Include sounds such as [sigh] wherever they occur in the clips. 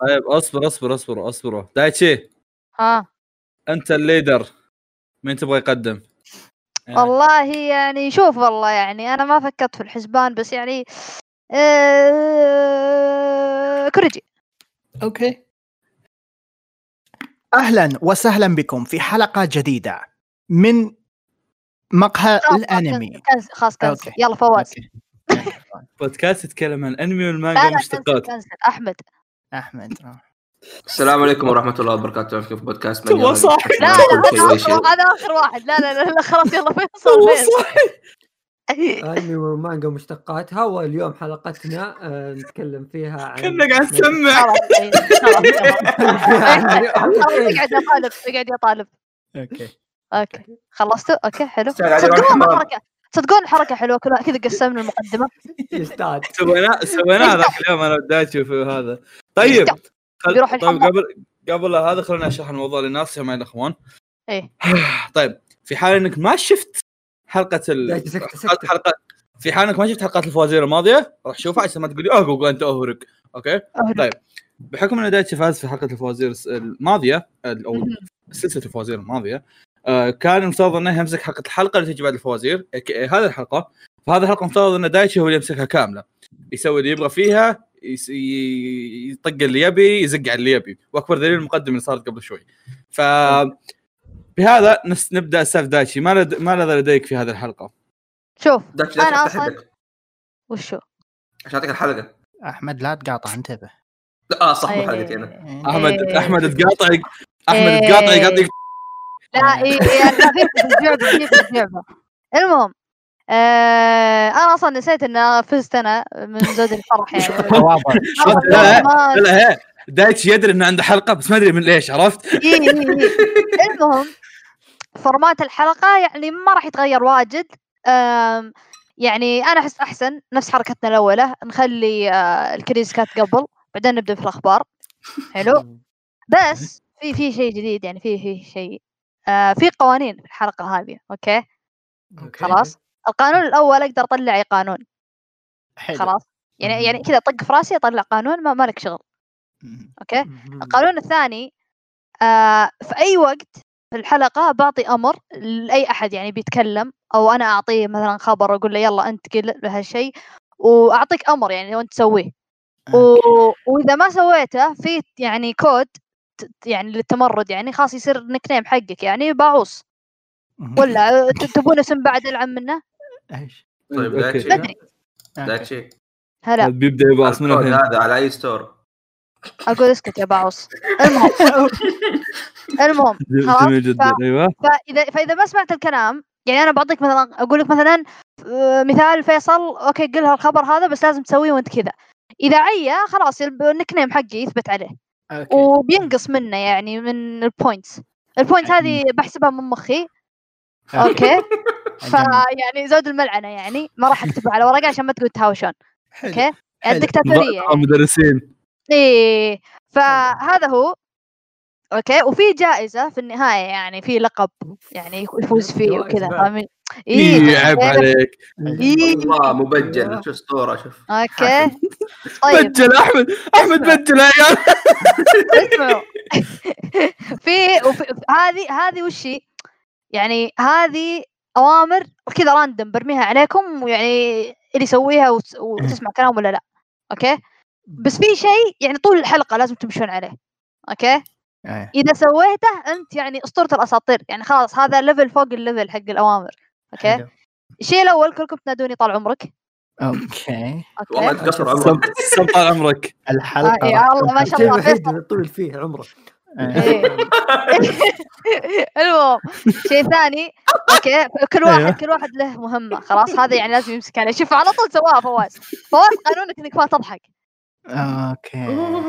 طيب اصبر اصبر اصبر اصبر. دايتشي. ها. انت ال leader. مين تبغى يقدم؟ آه. والله يعني شوف والله يعني أنا ما فكرت في الحسبان بس يعني آه... كوريجي. okay. أهلا وسهلا بكم في حلقة جديدة من مقهى الأنمي. خلاص cancel. يلا فواز. [laughs] بودكاست يتكلم عن أنمي لا والمانجا cancel. أحمد. أحمد. السلام عليكم ورحمة الله وبركاته. في بودكاست؟ تو صاحي. لا لا هذا آخر واحد. لا لا لا, لا خلاص يلا فيصل فيصل. انمي ومانجا ومشتقاتها واليوم حلقتنا آه، نتكلم فيها عن كنا قاعد [laughs] نسمع. خلاص إيه، خلاص [laughs] خلاص اقعد يا طالب اقعد يا طالب. okay. okay خلصتوا؟ okay حلو. قاعد يروح تصدقون حمام. حركة تصدقون حركه حلوة كلها كذا قسمنا المقدمة. يستاهل. سويناه سويناه ذاك اليوم أنا ودايتشي في هذا. طيب خل... طيب. قبل قبل هذا خلينا اشرح الموضوع للناس يا الأخوان. إيه. [sighs] طيب في حال إنك ما شفت حلقة ال... حلقه في حال إنك ما شفت حلقات الفوازير الماضية راح شوفها عشان ما تقولي آه جوجل أنت اهرق okay. طيب بحكم إن دايتشي فاز في حلقة الفوازير الماضية ال- أو. سلسلة الفوازير الماضية كان المفترض إنه يمسك حلقه الحلقة اللي تجي بعد الفوازير. ك- هذه الحلقة. فهذه الحلقة المفترض إن دايتشي هو اللي يمسكها كاملة. يسوي اللي يبغى فيها يطق اللي يبي يزق على اللي يبي. وأكبر دليل المقدمه اللي صارت قبل شوي. ف بهذا نس- نبدأ أستاذ دايتشي. ما لد... ما لدى لديك في هذه الحلقة؟ شوف دايتشي لا أنا تفتح أصلاً- يدك وشو؟ عشان أعطيك الحلقة. أحمد لا تقاطع انتبه. لا آه صح مو إيه. حلقتي أنا. احمد إيه. احمد تقاطع أحمد إيه. تقاطع يقاطع. لا اي في في اللعبه المهم آه أنا أصلا نسيت إن فزت أنا من زود الفرح يعني. [laughs] [laughs] لا دايتشي يدري إنه عنده حلقة بس ما أدري من ليش عرفت؟ إيه إيه إيه. المهم format الحلقة يعني ما راح يتغير واجد. يعني أنا أحس أحسن نفس حركتنا الاولى نخلي آه، ال Curious Cat قبل بعدين نبدأ في الأخبار. حلو؟ [laughs] بس في في شيء جديد يعني في في شيء آه في قوانين في الحلقة هذه okay؟ خلاص؟ القانون الأول أقدر اطلع اي قانون. حلو. خلاص؟ يعني يعني كذا طق في راسي أطلع قانون ما مالك شغل. okay؟ القانون الثاني آه في أي وقت في الحلقة بعطي أمر لأي أحد يعني بيتكلم أو أنا أعطيه مثلا خبر أقول له يلا أنت قل بهالشيء وأعطيك أمر يعني وأنت تسويه. و... وإذا ما سويته في يعني كود يعني للتمرد يعني خلاص يصير ال nickname حقك يعني باعوص. ولا تبون اسم بعد ألعن منه؟ إيش؟ طيب بدري دايتشي هلا. بيبدأ يباص من هذا على أي store أقول اسكت يا باعوص. [laughs] المهم المهم [laughs] خلاص جميل جدا أيوه. فإذا فإذا ما سمعت الكلام يعني أنا بعطيك مثلا أقول لك مثلا آه، مثال فيصل okay قل هالخبر هذا بس لازم تسويه وأنت كذا. إذا عيا خلاص ال nickname حقي يثبت عليه. okay. وبينقص منه يعني من ال points ال point هذه بحسبها من مخي. okay. [laughs] فيعني زود الملعنة يعني. ما راح اكتبها على ورقة عشان ما تقول تهاوشون. [laughs] okay؟ حلو. الدكتاتوريه يعني. المدرسين إيه. فهذا هو. okay؟ وفي جائزة في النهاية يعني في لقب يعني يفوز [laughs] فيه وكذا. فاهمين؟ إيه عيب عليك. إيه. الله مبجل. [laughs] شو اسطوره شوف. okay. طيب. بجل أحمد أحمد بجل يا عيال. [laughs] اسمعوا في وفي- هذه هذه وش هي؟ يعني هذه أوامر كذا random برميها عليكم ويعني اللي يسويها وتس- وتسمع كلام ولا لا. okay؟ بس في شيء يعني طول الحلقة لازم تمشون عليه. okay؟ إيه. إذا سويته أنت يعني أسطورة الأساطير يعني خلاص هذا level فوق ال level حق الأوامر okay؟ حلو. الشيء الأول كلكم تنادوني طال عمرك. okay. والله أوكي انت قصر عمرك. سم طال عمرك. آه الحلقة يا الله ما شاء الله. فيصل طول فيه عمره إيه. [laughs] المهم شيء ثاني okay؟ كل أيوه. واحد كل واحد له مهمة خلاص؟ هذا يعني لازم يمسك عليه. شوف على طول سواها فواز. فواز قانونك إنك ما تضحك. okay.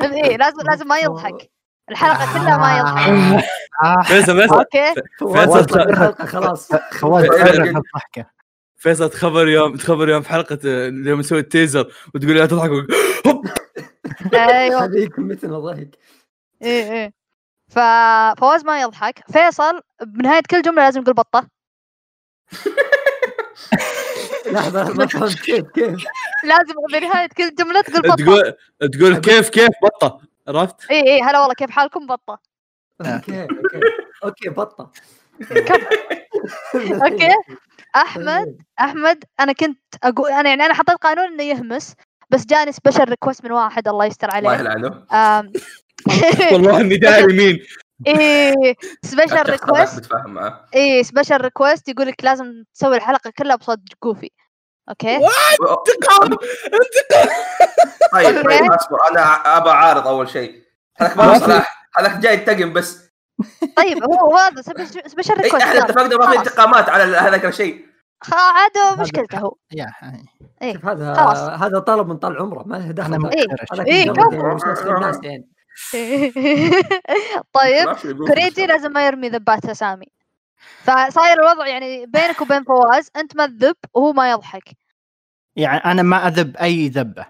إيه لازم لازم ما يضحك. الحلقة كلها ما يضحك. آه. [laughs] فيصل فيصل. okay. فيصل خلاص. فرغ الضحكه فيصل تخبر يوم تخبر يوم في حلقة آه، يوم نسوي ال teaser وتقول لا تضحك هوب. أيوه. هذه مثل ضحك. إيه إيه. ففواز ما يضحك. فيصل بنهاية كل جملة لازم يقول بطة. [laughs] لحظة لحظة [laughs] كيف كيف؟ لازم بنهاية كل جملة تقول بطة. تقول تقول كيف كيف بطة. عرفت؟ اي اي هلا والله كيف حالكم؟ بطة. okay okay. okay بطة. [laughs] okay. أحمد أحمد أنا كنت أقول أنا يعني أنا حطيت قانون إنه يهمس بس جاني special request من واحد الله يستر الله عليه يلعنه. آم، [laughs] والله إني داري مين إيه special request. بتفاهم معاه إيه special request يقول لك لازم تسوي الحلقة كلها بصوت جوفي okay. انتقام. طيب okay. [laughs] طيب أصبر. أنا ابى اعارض أول شيء. هذاك ما. صلاح هذاك جاي ينتقم بس. طيب هو هذا special إيه، ريكوست إحنا اتفقنا ما في انتقامات على هذاك الشيء. عاد مشكلته هو. يا شوف هذا. هذا طلب من طال عمره ما له دخل إيه. إيه، الناس يعني. [laughs] طيب؟ كريجي لازم ما يرمي ذبات أسامي. فصاير الوضع يعني بينك وبين فواز أنت ما تذب وهو ما يضحك. يعني أنا ما أذب أي ذبة.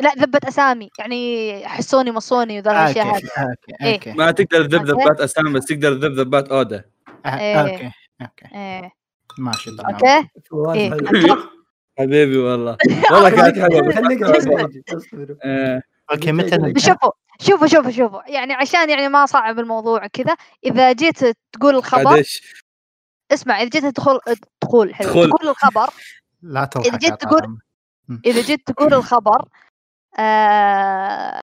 لا ذبة أسامي يعني حسوني مصوني وذا الاشياء هذه. okay إيه. okay. ما تقدر تذب. ذبات أسامي بس تقدر تذب ذبات أودا. آه، إيه. okay okay. إيه. ماشي okay. إيه. حبيبي والله. [laughs] والله كانت حلوة. خليك خليك [laughs] اصبروا آه، أوكي متى؟ شوفوا شوفوا شوفوا شوفوا. يعني عشان يعني ما صعب الموضوع كذا إذا جيت تقول الخبر اسمع إذا جيت تدخل تقول حلو تدخل. تقول الخبر لا تضحك جيت يا تقول-. إذا جيت تقول الخبر آه...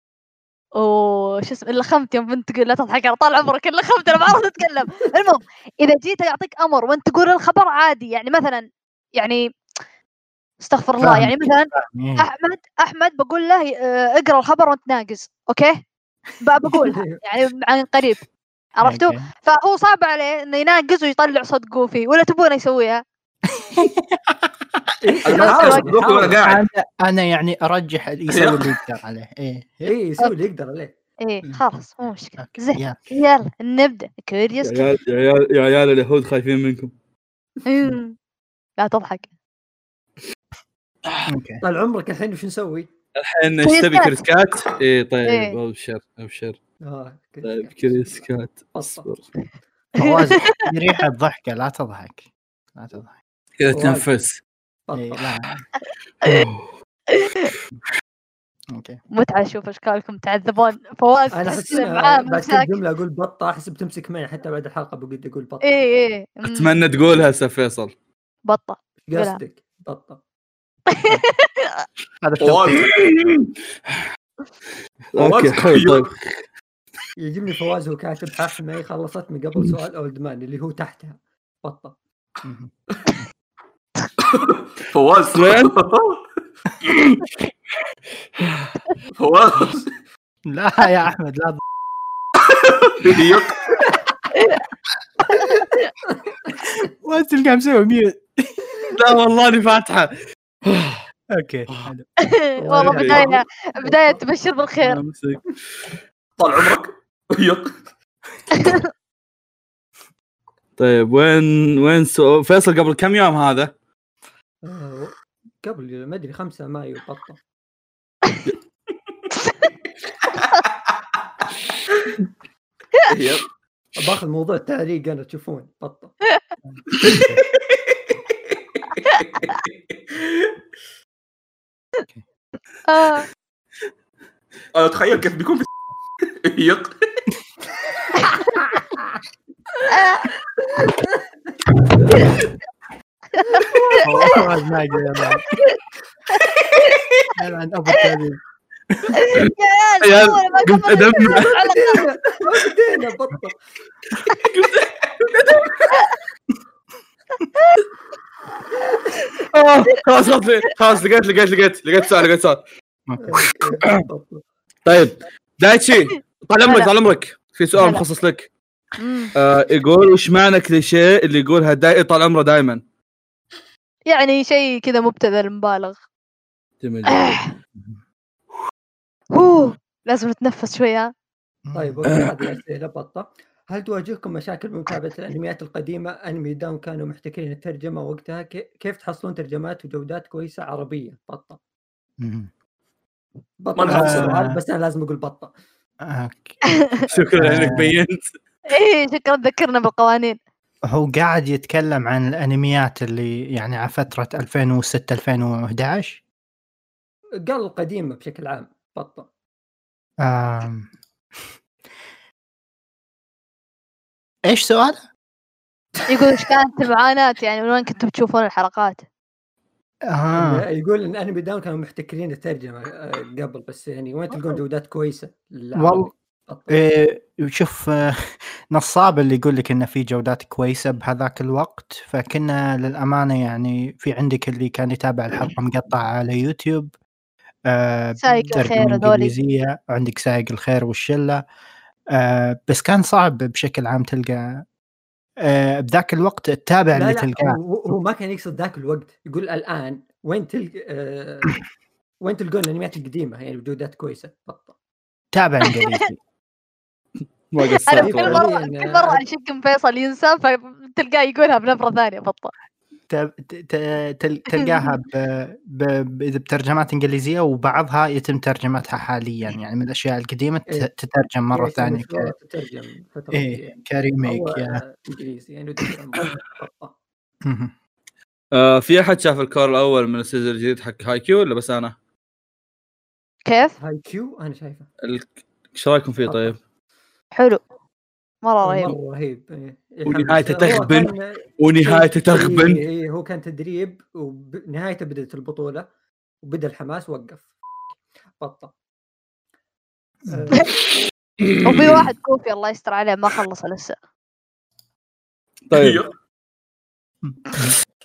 وش اسمه اللي خمت يوم بنت تقول لا تضحك أنا طال عمرك اللي خمت أنا ما أعرف اتكلم [laughs] المهم إذا جيت يعطيك أمر وأنت تقول الخبر عادي يعني مثلا يعني استغفر الله. يعني مثلا. أحمد أحمد بقول له آه، اقرأ الخبر وأنت تناقز okay بقولها [laughs] يعني عن قريب عرفتوا. فهو صعب عليه إنه يناقز ويطلع صوت جوفي ولا تبونه يسويها [laughs] [laughs] أنا أنا يعني أرجح [laughs] يسوي اللي يقدر عليه إيه اي يسوي اللي يقدر عليه إيه. خلاص مو مشكلة. زين يلا. نبدأ Curious يا عيال يا عيال اليهود خايفين منكم. لا تضحك okay طال عمرك الحين وش نسوي؟ الحين إيش تبي كريسكات؟ اي طيب إيه. أبشر أبشر آه طيب كريسكات اصبر. فواز [laughs] ريحة ضحكة لا تضحك لا تضحك. كذا. تنفس. إيه [laughs] okay. متعة أشوف أشكالكم تعذبون. فواز أنا أحس بعد كل جمله أقول بطه أحس بتمسك معي حتى بعد الحلقة بقعد أقول بطه إيه إيه. مم. أتمنى تقولها هسه فيصل. بطه قصدك بطه [laughs] هذا. أوكي طيب. يعجبني فواز هو كاتب ححمه خلصتني قبل سؤال أولد مان اللي هو تحتها. بطة. فواز. وين؟ فواز. لا يا أحمد لا يق. فواز تلقاه مسوي mute. لا والله اني فاتحة. okay حلو. [laughs] والله بداية بداية تبشر بالخير. طال عمرك. [laughs] طيب وين وين سو... فيصل قبل كم يوم هذا؟ آه، قبل ما أدري 5 مايو بطة. باخذ موضوع التعليق أنا تشوفون بطة [laughs] آه. أنا أتخيل كيف بيكون في [laughs] خلاص خلاص لقيت لقيت لقيت لقيت سؤال لقيت سؤال. طيب دايتشي طال عمرك. طال عمرك في سؤال. مخصص لك. آه يقول وش معنى كليشيه اللي يقولها داي طال عمره دائما يعني شيء كذا مبتذل مبالغ. جميل [coughs] هو لازم نتنفس شوية. طيب هذه الأسئلة بطة. هل تواجهكم مشاكل بمتابعه الأنميات القديمة؟ أنمي داون كانوا محتكرين الترجمة وقتها. كي- كيف تحصلون ترجمات وجودات كويسة عربية؟ بطة. بطة ما بس أنا لازم أقول بطة. [laughs] شكرا انك آه. بينت. إيه شكرا ذكرنا بالقوانين. هو قاعد يتكلم عن الأنميات اللي يعني على فترة 2006 2011 قال القديمه بشكل عام بطه آم... إيش سؤال؟ يقول إيش كانت المعاناة؟ يعني من وين كنتم تشوفون الحلقات؟ آه. يقول إن انمي داون كانوا محتكرين الترجمه آه، قبل بس يعني وين تلقون جودات كويسة والله إيه شوف آه، [laughs] نصاب اللي يقول لك انه في جودات كويسة بهذاك الوقت فكنا للأمانة يعني في عندك اللي كان يتابع الحلقة مقطعه على يوتيوب آه سايق الخير هذولي. عندك سايق الخير والشلة آه بس كان صعب بشكل عام تلقى آه بذاك الوقت التابع لا اللي تلقاه هو, ما كان يقصد ذاك الوقت. يقول الآن وين تلقى آه وين تلقون الأنميات القديمة؟ يعني بجودات كويسة. بطل. تابع انجليزي [laughs] ما أنا قصرت كل. مرة كل مرة أشك فيصل ينسى فتلقاه يقولها بنبرة ثانية تل- تلقاها ب... ب... ب... إذا بترجمات إنجليزية وبعضها يتم ترجمتها حاليا. يعني من الأشياء القديمة ت- إيه. تترجم مرة يسوي ثانية ك... تترجم فترة إيه كريميك إنجليزي يعني. [coughs] آه في أحد شاف ال cour الأول من ال season الجديد حق هاي كيو ولا بس أنا؟ كيف؟ هاي كيو أنا شايفه. ال- إيش رأيكم فيه طيب؟ حلو. مرة رهيب. مرة رهيب. إيه. ونهايته هو تغبن. ونهايته تغبن إيه إيه هو كان تدريب ونهايته بدأت البطولة وبدأ الحماس وقف. بطل. آه، [laughs] وفي واحد كوفي الله يستر عليه ما خلص لسه طيب. هي.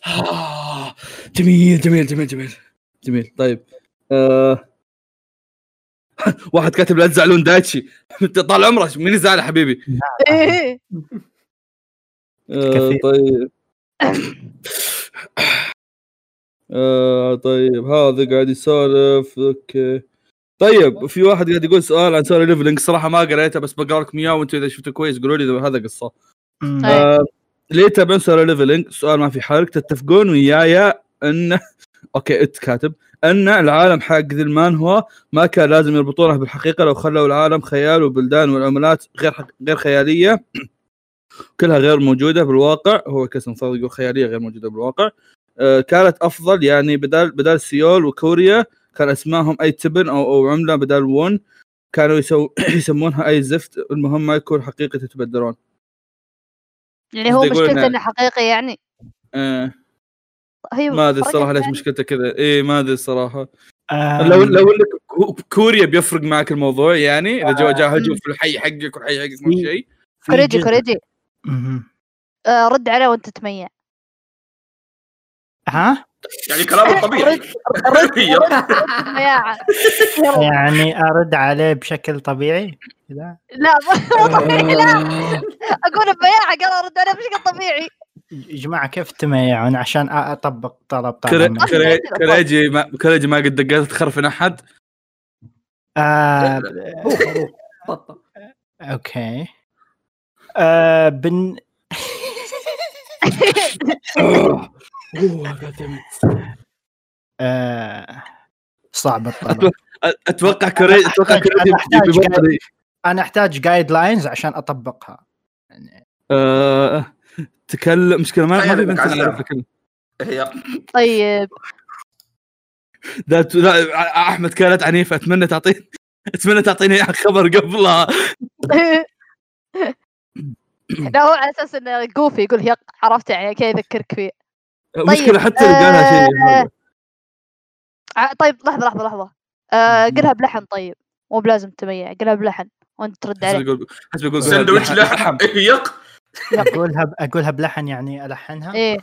آه، جميل جميل جميل جميل جميل. طيب آه... [laughs] واحد كاتب لا تزعلون دايتشي انت [laughs] طال عمرك مين يزعل يا حبيبي. [laughs] آه. طيب [coughs] آه طيب هذا قاعد يسولف أوكي طيب في واحد قاعد يقول سؤال عن سوري ليفلنج صراحة ما قريته بس بقرأ لكم اياه وأنتم إذا شفتوا كويس قولوا لي إذا هذا قصة. آه ليه تبون سولو ليفلنج؟ سؤال ما في حرق تتفقون وياي إن أوكي إت كاتب. أن العالم حق ذي المان هو ما كان لازم يربطونه بالحقيقة لو خلوا العالم خيال وبلدان والعملات غير حق... غير خيالية. كلها غير موجودة بالواقع. هو كسم صار يقول خيالية غير موجودة بالواقع. آه كانت أفضل يعني بدل بدل سيول وكوريا كان اسمائهم أي تبن أو أو عملة بدل وون كانوا يسو... [clears throat] يسمونها أي زفت. المهم ما يكون حقيقة يتبدلون. يعني هو مشكلته إنه- إنه حقيقي يعني. آه. هي ما أدري الصراحة ليش. مشكلته كذا. اي ما أدري الصراحة. آم، لو لو لك كو- كوريا بيفرق معك الموضوع يعني إذا جو جاء هجوم مم. في الحي حقك والحي حقك ما شيء. كوريجي كوريجي. آه رد عليه وأنت تميع ها؟ يعني كلامه [laughs] طبيعي. يعني أرد عليه بشكل طبيعي؟ لا مو طبيعي لا. أقول بمياعة قال أرد عليه بشكل طبيعي. يا جماعة كيف تميعون عشان أطبق طلب طبعا كوريجي ما كوريجي ما قد دقيت تخرفن أحد؟ آه أوكي. آه بن [laughs] آه صعب الطلب. أتوقع كوريجي أتوقع بيبغى- أنا أحتاج جايد لاينز عشان أطبقها. يعني آه، تكلم مشكله ما في بنت تعرف. هي. طيب. لا أحمد كانت عنيفة. أتمنى تعطيني أتمنى تعطيني خبر قبلها. [laughs] لا هو على أساس انه جوفي يقول يق عرفت يعني كذا يذكرك فيه. مشكلة حتى اللي قالها شيء آه، طيب لحظة لحظة لحظة. آه قلها بلحن طيب. مو بلازم تميع. قلها بلحن. وانت ترد حسب عليه. يقول حسب يقول سندويتش لحم. يق أقولها أقولها بلحن يعني ألحنها؟ إيه.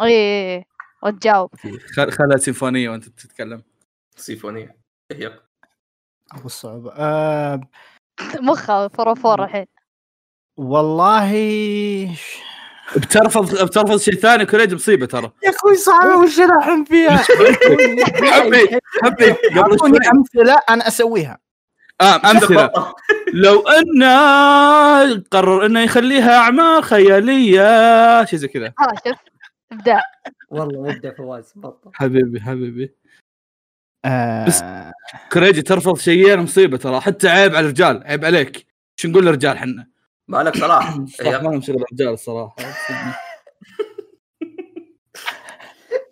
إيه إيه إيه. وانت جاوب خل- خلها سيمفونيه وأنت تتكلم. سيفونية. يق أبو الصعوبة. آه مخه فور الحين. والله بترفض بترفض شيء ثاني؟ كوريج مصيبة ترى. [laughs] يا أخوي صعبه وش الحن فيها حبي [laughs] حبي قبل أمثلة أنا أسويها. امثله لو انه قرر انه يخليها اعمال خيالية شيء زي كذا. شوف إبداع. والله مبدع فواز بطل. حبيبي حبيبي. آه. بس- كوريجي ترفض شيئين مصيبة ترى. حتى عيب على الرجال عيب عليك. شو نقول للرجال حنا؟ مالك صلاح. [coughs] صراحة يق ما لهم شغل الرجال الصراحة.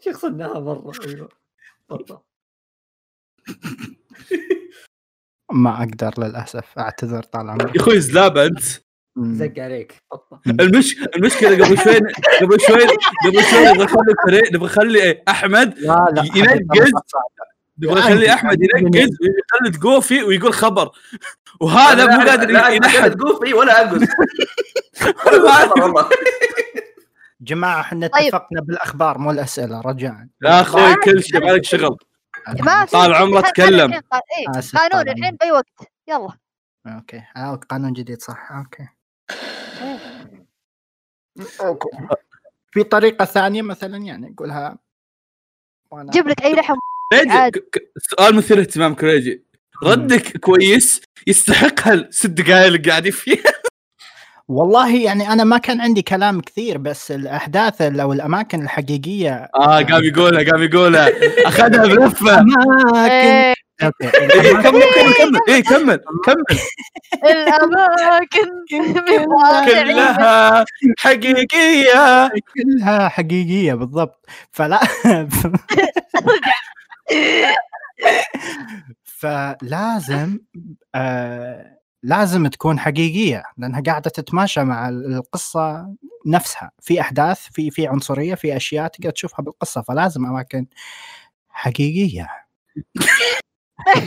شخصناها مرة أيوه. [laughs] ما أقدر للأسف أعتذر طال يا عمرك أخوي زلابه أنت. زق عليك. [laughs] المش... المشكلة قبل شوي قبل شوي قبل شوي نبغى نخلي فريق نبغى نخلي أحمد لا لا ينقز. نبغى نخلي أحمد ينقز ويخلي جوفي ويقول خبر. وهذا مو قادر لا ينحد تقول في ولا أنقز. [laughs] والله. جماعة إحنا طيب. اتفقنا بالأخبار مو الأسئلة رجاء يا أخوي كل شيء مالك شغل. ما في طال عمره تكلم. إيه، قانون الحين بأي وقت. يلا. okay. آه قانون جديد صح. أوكي. في طريقة ثانية مثلا يعني نقولها وأنا- جيب لك أي لحم. سؤال مثير اهتمام كريجي. ردك كويس يستحق هالست دقائق اللي قاعدين فيها. والله يعني أنا ما كان عندي كلام كثير بس الأحداث أو الأماكن الحقيقية آه قام يقولها قام يقولها. أخذها بلفة. أماكن. إيه، أوكي. إيه، كمل كمل كمل إيه. كمل. كمل الأماكن كلها حقيقية. كلها حقيقية بالضبط. فلا. [laughs] فلازم آه لازم تكون حقيقية لأنها قاعدة تتماشى مع القصة نفسها. في أحداث في في عنصرية في أشياء تقدر تشوفها بالقصة فلازم أماكن حقيقية.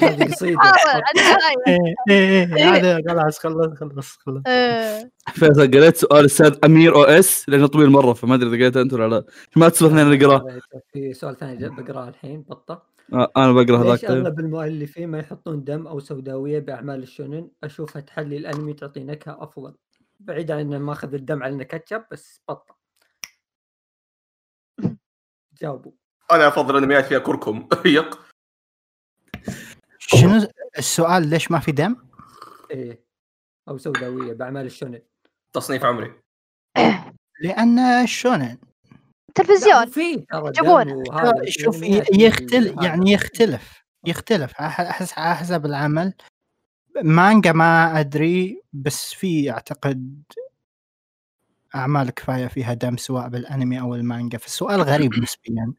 هذه قصيده آه، إيه إيه إيه، هذا خلاص خلص خلص خلص إيه. فيصل قريت سؤال الأستاذ أمير أو إس لأنه طويل مرة فما أدري إذا قريته أنت ولا لا. ما تسبقنا ان نقرأه. في سؤال ثاني بقرأه الحين بطة. آه، أنا بقرأ هذاك ليش طيب. أغلب المؤلفين ما يحطون دم أو سوداوية بأعمال الشونن؟ أشوفها تحلي الأنمي تعطي نكهة أفضل بعيد عن إنه ماخذ الدم على إنه كاتشب بس بطة. جاوبوا. أنا أفضل انميات فيها كركم يق. شنو السؤال؟ ليش ما في دم؟ إيه. أو سوداوية بأعمال الشونن. تصنيف عمري. لأن شونن تلفزيون. يجيبونه. شوف ي- الأنميات يختلف. يعني يختلف يختلف. أحس على حسب العمل. مانجا ما أدري بس في أعتقد أعمال كفاية فيها دم سواء بالأنمي أو المانجا. فالسؤال غريب [coughs] نسبيا.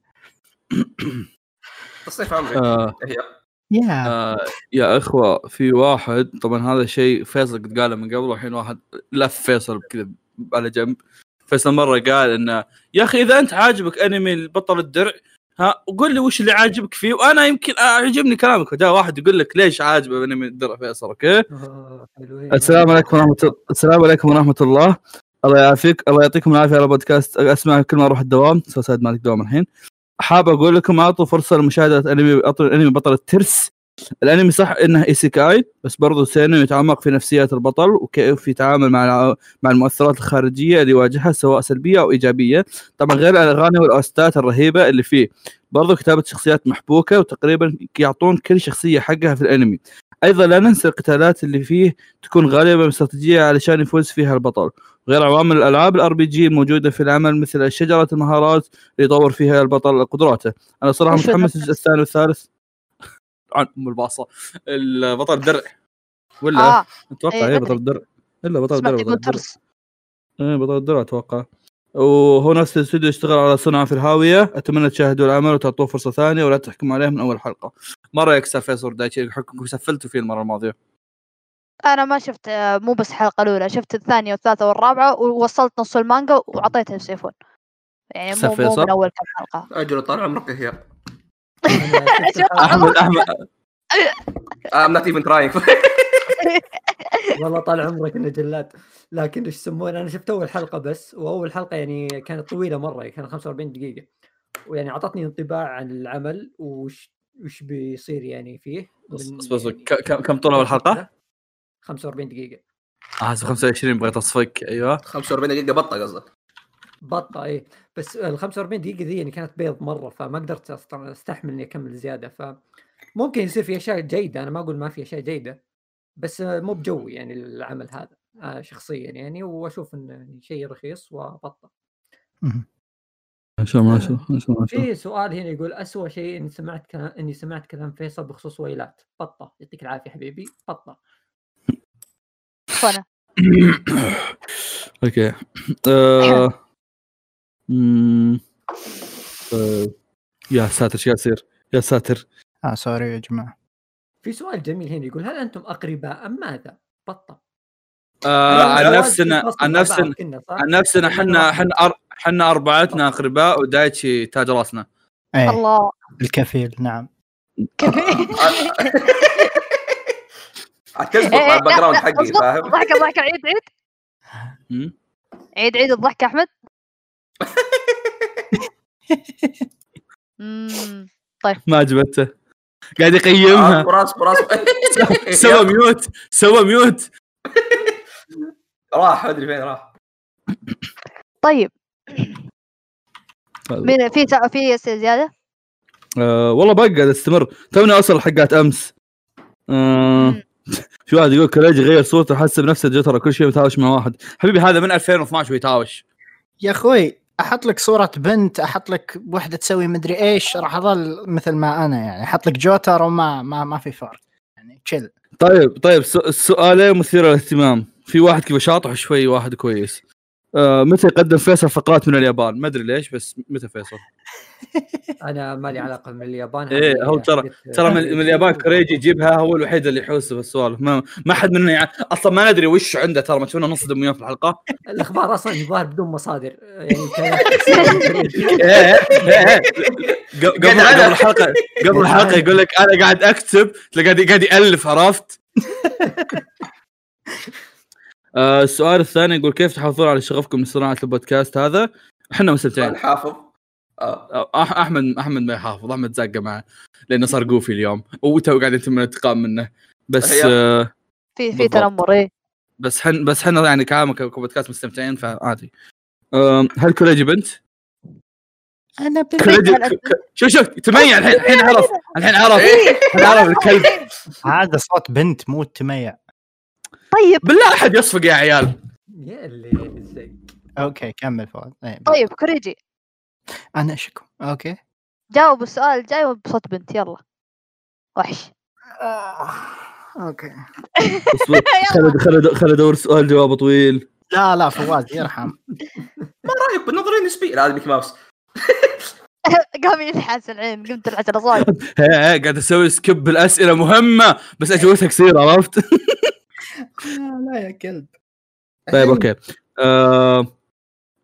[coughs] تصنيف عمري آه هي يا. آه يا إخوة في واحد طبعا هذا شيء فيصل قد قاله من قبل والحين واحد لف فيصل كذا على جنب. فيصل مرة قال إنه يا أخي إذا أنت عاجبك أنمي البطل الدرع ها وقول لي وش اللي عاجبك فيه وأنا يمكن أعجبني كلامك. جاء واحد يقول لك ليش عاجبه أنمي الدرع فيصل؟ أوكي. [laughs] السلام عليكم ورحمة الله السلام عليكم ورحمة الله. الله يعافيك الله يعطيكم العافية على بودكاست أسمع كل ما أروح الدوام so سعد مالك دوام الحين. حاب أقول لكم أعطوا فرصة لمشاهدة أنمي أنمي بطل الترس. الانمي صح إنه isekai بس برضو سينو يتعمق في نفسيات البطل وكيف يتعامل مع مع المؤثرات الخارجية اللي يواجهها سواء سلبية أو إيجابية. طبعا غير الأغاني وال OST ات الرهيبة اللي فيه. برضو كتابة شخصيات محبوكة وتقريبا يعطون كل شخصية حقها في الانمي. أيضا لا ننسى القتالات اللي فيه تكون غالبا استراتيجية علشان يفوز فيها البطل. غير عوامل الألعاب ال RPG الموجودة في العمل مثل شجرة المهارات اللي يطور فيها البطل قدراته. أنا صراحة متحمس البطل؟ الجزء الثاني والثالث. أم الباصة. البطل الدرع. ولا؟ آه. أتوقع إيه، هي بطل. الدرع. إلا بطل الدرع يقول بطل الدرع. إيه بطل الدرع أتوقع. وهو نفس الاستوديو يشتغل على صنع في الهاوية. أتمنى تشاهدوا العمل وتعطوه فرصة ثانية ولا تحكموا عليه من أول حلقة. مرة يكسر فيصل دايتشي. حكمكم سفلتوا فيه المرة الماضية. أنا ما شفت آه، مو بس الحلقة الأولى. شفت الثانية والثالثة والرابعة ووصلت نص المانجا وعطيتها لسيفون. يعني مو, مو؟ من أول كم حلقة. أجل طال عمرك هي أحمد أحمد. I'm not even trying. [laughs] والله طال عمرك انه جلاد. لكن إيش يسمونه أنا شفت أول حلقة بس وأول حلقة يعني كانت طويلة مرة كانت 45 دقيقة. ويعني أعطتني انطباع عن العمل وش وش بيصير يعني فيه. بس بس بس يعني ك- كم كم طول أول حلقة؟ 45 دقيقة. آه 25 بغيت اصفك أيوه. 45 دقيقة بطة قصدك. بطة اي بس ال 45 دقيقة ذي يعني كانت بيض مرة فما قدرت أستحمل إني أكمل زيادة. فممكن يصير في أشياء جيدة أنا ما أقول ما في أشياء جيدة بس آه، مو بجوي يعني العمل هذا آه، شخصيا يعني وأشوف انه يعني شيء رخيص وبطة. ما شاء الله ما شاء الله ما شاء الله في سؤال هنا يقول أسوأ شيء إني سمعت كلام إني سمعت كلام فيصل بخصوص ويلات. بطة. يعطيك العافية حبيبي. بطة. وأنا [coughs] okay. آه، يا ساتر قاعد يصير؟ يا ساتر. آه sorry يا جماعة. في سؤال جميل هنا يقول هل أنتم أقرباء أم ماذا؟ بطة آه عن نفسنا عن نفسنا عن نفسنا إحنا إحنا أر- إحنا أربعتنا أقرباء ودايتشي تاج راسنا. إيه الله. الكفيل نعم. كفي تزبط [laughs] مع ال background حقي فاهم؟ ضحكة ضحكة. عيد عيد. عيد عيد الضحكة أحمد. مم. ما عجبته. قاعد يقيمها. اصبر اصبر [laughs] سوى ميوت سوى ميوت راح أدري فين راح. طيب. مين في في أسئلة زيادة؟ آه والله بقعد أستمر. توني اوصل حقات أمس. مم. في واحد يقول كريجي غير صوته حس بنفسه جترة كل شيء متهاوش مع واحد. حبيبي هذا من 2012 ويتهاوش. يا أخوي أحط لك صورة بنت أحط لك وحدة تسوي مدري إيش راح أظل مثل ما أنا يعني. أحط لك جوتر وما ما ما في فرق. يعني تشيل طيب طيب سو- السؤالين مثير للاهتمام. في واحد كذا شاطح شوي واحد كويس. متى يقدم فيصل فقرات من اليابان؟ ما أدري ليش بس متى فيصل؟ [laughs] أنا ما لي علاقة من اليابان إيه، هذه هو ترى- ترى من, من اليابان كريجي يجيبها هو الوحيد اللي يحوس بالسوالف. ما ما حد منا يعني أصلا ما ندري وش عنده ترى ما تشوفنا نصدم وياه في الحلقة. [laughs] الأخبار أصلا يظهر بدون مصادر يعني [laughs] إيه، إيه، إيه. قبل قبل الحلقة قبل الحلقة يقول لك أنا قاعد أكتب تلاقي قاعد قاعد يألف عرفت؟ آه، السؤال الثاني يقول كيف تحافظون على شغفكم من صناعه البودكاست هذا؟ إحنا مستمتعين الحافظ آه. أح- احمد أحمد ما يحافظ. أحمد زاقه معه لأنه صار قوفي اليوم. وتو قاعد يتم الانتقام منه. بس آه في في. تنمر إيه. بس حن بس حنا يعني كعامة كبودكاست مستمتعين فعادي. هل كوريجي بنت؟ أنا شوف شوف تميع الحين الحين عرف الحين عرف. الحين عرف الكلب. هذا صوت بنت مو تميع. طيب. بالله أحد يصفق يا عيال. يا اللي أوكي كمل فؤاد. إيه، طيب كوريجي. أنا أشكو. أوكي. جاوب السؤال الجاي بصوت بنت يلا. وحش. أوكي. [laughs] اصبر، خلي خلي خلي أدور سؤال جوابه طويل. لا لا فواز يرحم. [laughs] ما رأيك بالنظريه النسبيه لا هذا ميكي ماوس. [laughs] قام ينحاس العين قمت هي هي قاعد أسوي skip بالأسئلة مهمة بس أجوبتها قصيرة عرفت؟ لا يا كلب طيب أوكي آه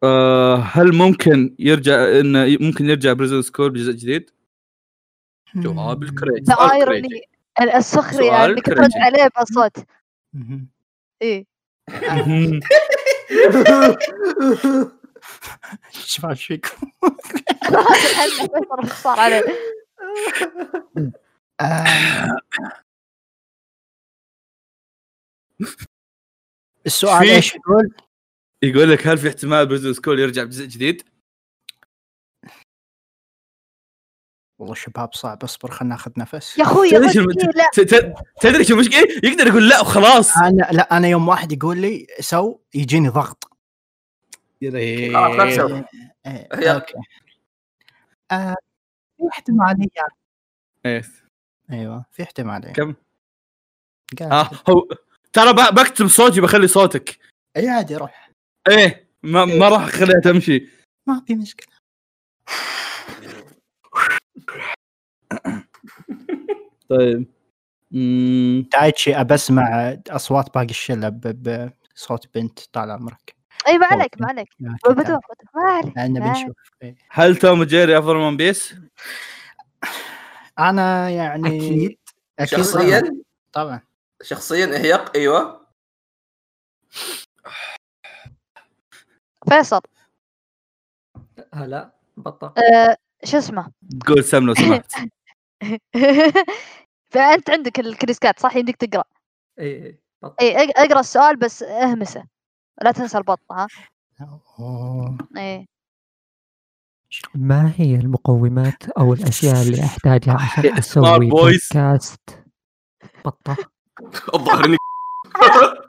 آه هل ممكن يرجع انه ممكن يرجع Prison School بجزء جديد؟ جواب الكريج. ال irony السخريه ترد كريجي. عليه بصوت مهم. إيه مهم. إيش فيكم؟ صار عليه آه. السؤال في- إيش يقول؟ يقول لك هل في احتمال Prison School يرجع بجزء جديد؟ والله شباب صعب اصبر خلنا ناخذ نفس. يا أخوي تدري شو المشكلة؟ يقدر يقول لا وخلاص. أنا لا أنا يوم واحد يقول لي سو يجيني ضغط. خلاص لا تسوي إيه، هي- أوكي. آه، في احتمالية. أيوه في احتمالية. كم؟ آه هو ترى ب- بكتب صوتي بخلي صوتك. إي عادي روح. إيه ما, ما راح أخليها تمشي. ما في مشكلة. [laughs] طيب. دايتشي ابى اسمع أصوات باقي الشلة ب- بصوت بنت طال عمرك إي ما عليك. ما عليك. بدو ما عليك. لأن. بنشوف. إيه. هل توم وجيري أفضل من بيس؟ أنا يعني أكيد أكيد شخصيا؟ طبعا. شخصيا هيق أيوه. فيصل. هلا بطه آه، شو اسمه؟ تقول سم لو سمحت فأنت عندك الكريسكات صح؟ يمديك تقرأ. اي اي بطه اي اق- أقرأ السؤال بس اهمسه. لا تنسى البطه ها. أوه. إيه. ما هي المقومات أو الأشياء اللي أحتاجها عشان [laughs] أسوي. بودكاست بطه الظاهر إني [laughs]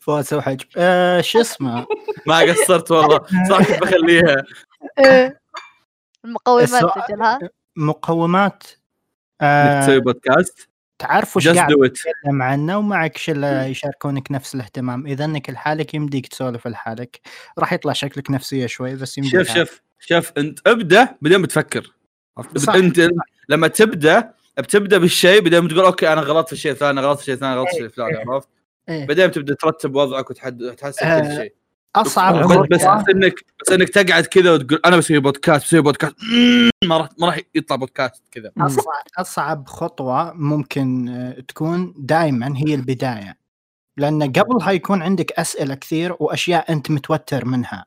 فؤاد سوى حجب آه شو اسمه؟ ما قصرت والله. صح كنت بخليها. [laughs] المقومات السؤال- تجل ها مقومات. إنك آه تسوي بودكاست؟ تعرف وش قاعد تتكلم عنه ومعك شله يشاركونك نفس الاهتمام. إذا إنك لحالك يمديك تسولف لحالك. راح يطلع شكلك نفسية شوي بس يمديك شوف شوف. شوف أنت ابدأ بعدين بتفكر. أنت لما تبدأ بتبدأ بالشيء بعدين تقول أوكي أنا غلطت في الشيء أنا غلطت في الشيء الثاني غلطت في الشيء الفلاني عرفت؟ إيه. بعدين تبدا ترتب وضعك وتحسن آه، كل شيء. أصعب بس, انك بس إنك تقعد كذا وتقول أنا بسوي بودكاست بسوي بودكاست ما راح ما راح يطلع بودكاست كذا. أصعب, أصعب خطوة ممكن آه، تكون دائما هي البداية. لأن قبلها يكون عندك أسئلة كثير وأشياء أنت متوتر منها.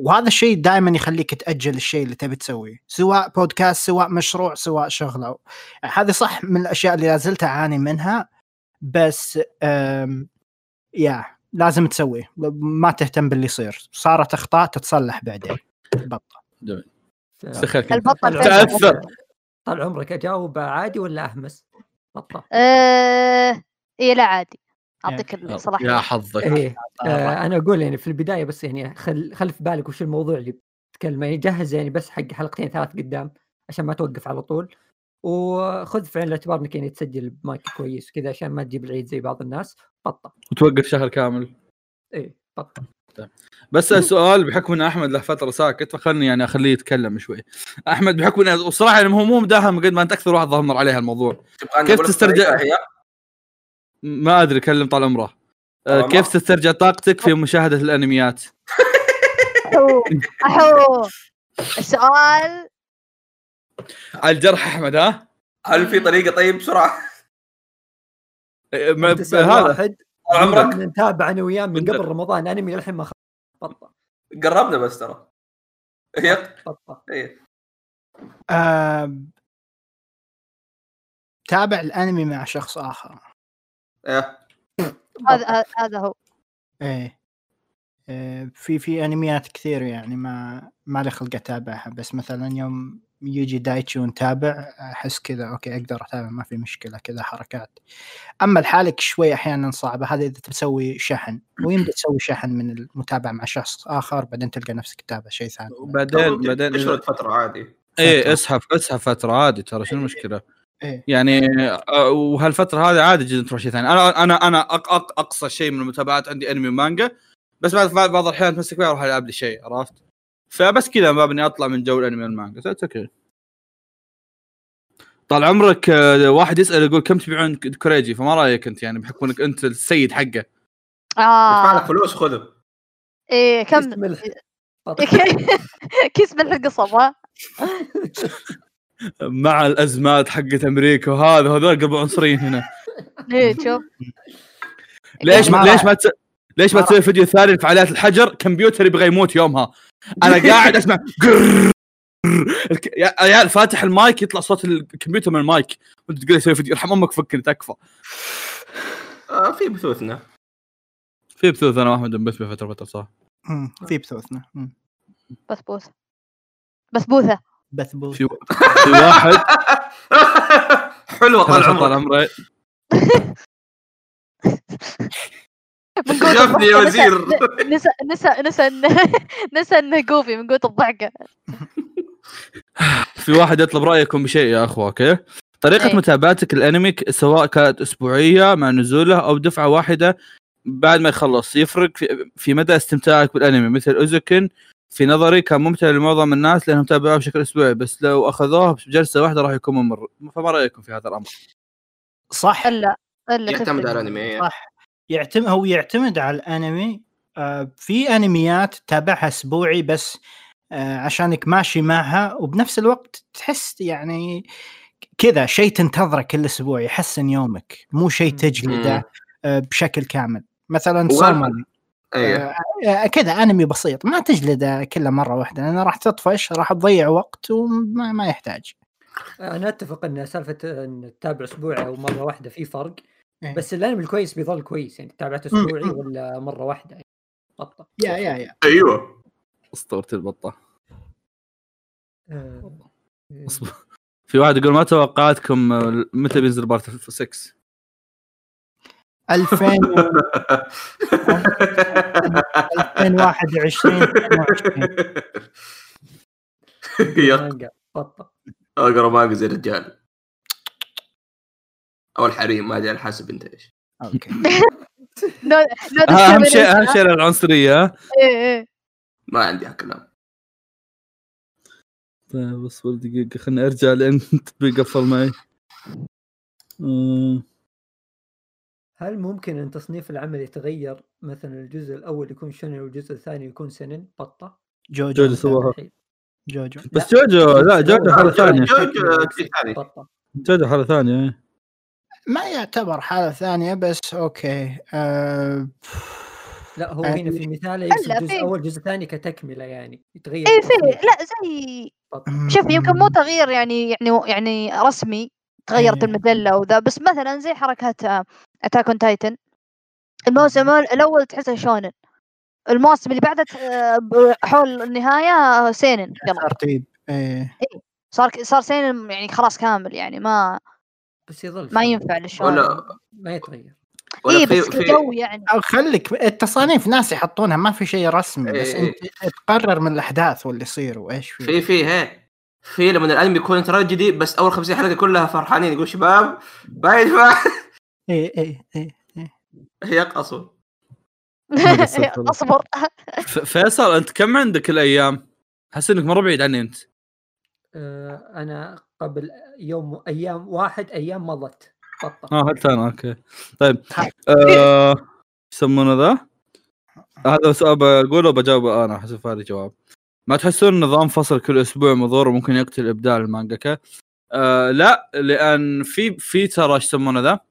وهذا الشيء دائما يخليك تأجل الشيء اللي تبي تسويه سواء بودكاست سواء مشروع سواء شغلة. هذه صح من الأشياء اللي لازلت أعاني منها بس يا لازم تسويه. ما تهتم باللي يصير. صارت أخطاء تتصلح بعدين. بطل دخلك البطل طال؟ عمرك- أجاوب عادي ولا أهمس؟ بطة. آه... إيه لا عادي. أعطيك يا الصلاحيه حظك. إيه آه أنا أقول يعني في البداية بس يعني خل خل في بالك وش الموضوع اللي بتتكلم يعني جهز يعني بس حق حلقتين ثلاث قدام عشان ما توقف على طول. وخذ في عين الاعتبار إنك يعني تسجل بمايك كويس كذا عشان ما تجيب العيد زي بعض الناس. بطه وتوقف شهر كامل. إيه بطه بس السؤال بحكم إن أحمد له فترة ساكت فخلني يعني أخليه يتكلم شوي. أحمد بحكم إنه وصراحه يعني هو مو مداهم قد ما أنت أكثر واحد ضمر عليها الموضوع. كيف تسترجع- ما أدري كلم طال عمره. آه،. كيف تسترجع طاقتك في مشاهدة الأنميات؟ أحو أحو. السؤال. على الجرح أحمد ها؟ هل في طريقة طيب بسرعة؟ آه، هذا. واحد. عمرك. نتابع أنا وياه من. قبل رمضان أنمي للحين ما خلص بطه قربنا بس ترى. هي بطه إيه. تابع الأنمي مع شخص آخر. إيه. هذا هذا هو. إيه. آه، في في أنميات كثير يعني ما ما لي خلق أتابعها بس مثلا يوم يجي دايتشي ونتابع أحس كذا أوكي أقدر أتابع ما في مشكلة كذا حركات. أما لحالك شوي أحيانا صعبة هذا إذا تسوي شحن. ويمدي تسوي شحن من المتابعة مع شخص آخر بعدين تلقى نفسك تتابع شيء ثاني. وبعدين بعدين تشرد فترة عادي. إيه اسحب اسحب فترة عادي ترى شنو المشكلة؟ إيه. يعني آه، وهالفترة هذه عادي جدا تروح شيء ثاني. أنا أنا أنا أق أق أقصى شيء من المتابعات عندي انمي ومانجا بس بعد بعض الأحيان تمسك فيها أروح ألعب لي شيء عرفت؟ فبس كذا ما بني أطلع من جو الانمي والمانجا أوكي طال عمرك آه، واحد يسأل يقول كم تبيعون كوريجي؟ فما رأيك أنت يعني بحكم انك أنت السيد حقه. يدفع لك آه فلوس خذه. إيه كم؟ ملح القصب ها مع الأزمات حقت أمريكا وهذا هذول قلبوا عنصريين هنا. [laughs] إيه شوف. ليش ما راح- ليش ما تس... ليش ما تسوي فيديو ثاني لفعاليات الحجر؟ كمبيوتر يبغى يموت يومها. أنا [laughs] قاعد أسمع. [laughs] قرر. يا عيال فاتح المايك يطلع صوت الكمبيوتر من المايك. وأنت تقول لي سوي فيديو. ارحم أمك فكني تكفى. آه في بثوثنا. في بثوث أنا واحمد بس بفترة فتره صح. في بثوثنا. مم. بسبوسه بثبوث في, [laughs] في واحد. [laughs] حلوة طال طال عمرك. عمره [laughs] من قوة شافني يا وزير. نسى نسى نسى نسى انه جوفي من قوة الضحكة. في واحد يطلب رأيكم بشيء يا أخوة أوكي؟ طريقة إيه. متابعتك الانمي سواء كانت أسبوعية مع نزوله أو دفعة واحدة بعد ما يخلص يفرق في, في مدى استمتاعك بالأنمي مثل أوزوكن في نظري كان ممتع لمعظم الناس لأنهم تابعوه بشكل أسبوعي بس لو أخذوه بجلسة واحدة راح يكون ممر فما رأيكم في هذا الأمر؟ صح الا إلا يعتمد. على الأنمي إيه. صح يعتمد هو يعتمد على الأنمي آه في أنميات تتابعها أسبوعي بس آه عشانك ماشي معها وبنفس الوقت تحس يعني كذا شيء تنتظره كل أسبوع يحسن يومك مو شيء. تجلده آه بشكل كامل مثلا سومر إيه. آه آه، كذا أنمي بسيط ما تجلده كله مرة واحدة لأن راح تطفش راح تضيع وقت وما ما يحتاج. أنا أتفق إن سالفة إن تتابع أسبوعي أو مرة واحدة في فرق إيه. بس الأنمي الكويس بيظل كويس يعني تابعته أسبوعي ولا مرة واحدة؟ يعني بطة. يا يا يا. أيوه. أسطورة البطة. آه،. في واحد يقول ما توقعاتكم آه، متى بينزل بارت 6 2000 2021 22 يق مانجا بطة. أقرأ مانجا زي الرجال أو الحريم ما أدري على حسب أنت إيش. أوكي. [laughs] no أهم شيء أهم؟ شيء العنصرية ها؟ إيه إيه. ما عندي هالكلام. طيب اصبر دقيقة خليني أرجع لأن [laughs] تبي قفل معي. آه، هل ممكن أن تصنيف العمل يتغير مثلا الجزء الأول يكون shonen والجزء الثاني يكون seinen بطة جوجو جوجو. سواها الحين جوجو بس جوجو لا جوجو حالة ثانية جوجو ثاني. جوجو حالة ثانية إيه. ما يعتبر حالة ثانية بس أوكي آه لا هو يعني- هنا في مثال يقصد هلا جزء في- أول جزء ثاني كتكملة يعني يتغير اي في. لا زي بطة. شوف يمكن مو تغيير يعني يعني يعني رسمي تغيرت إيه. المجله وذا بس مثلا زي حركة Attack on Titan الموسم الأول تحسه shonen. الموسم اللي بعده آه، حول النهاية seinen ترتيب إيه. صار صار seinen يعني خلاص كامل يعني ما بس يظل ما. ينفع لل shonen. ولا ما يتغير. ولا اي في بس في جو يعني. أو خليك التصانيف ناس يحطونها ما في شيء رسمي بس إيه. أنت تقرر من الأحداث واللي يصير وإيش في. في في هي في لما الأنمي يكون تراجيدي بس أول 50 حلقة كلها فرحانين يقول شباب ما ينفع اي اي اي هي أصلا ما قصرت والله. أصبر [laughs] فيصل أنت كم عندك الأيام؟ احس إنك مرة بعيد عني أنت آه أنا قبل يوم أيام واحد أيام مضت آه حتى أنا أوكي طيب [laughs] آه، إيش يسمونه ذا؟ هذا سؤال بقوله وبجاوبه أنا حسب هذا جواب ما تحسون نظام فصل كل أسبوع مضر وممكن يقتل إبداع المانجاكا؟ آه لا لأن في في ترى إيش يسمونه ذا؟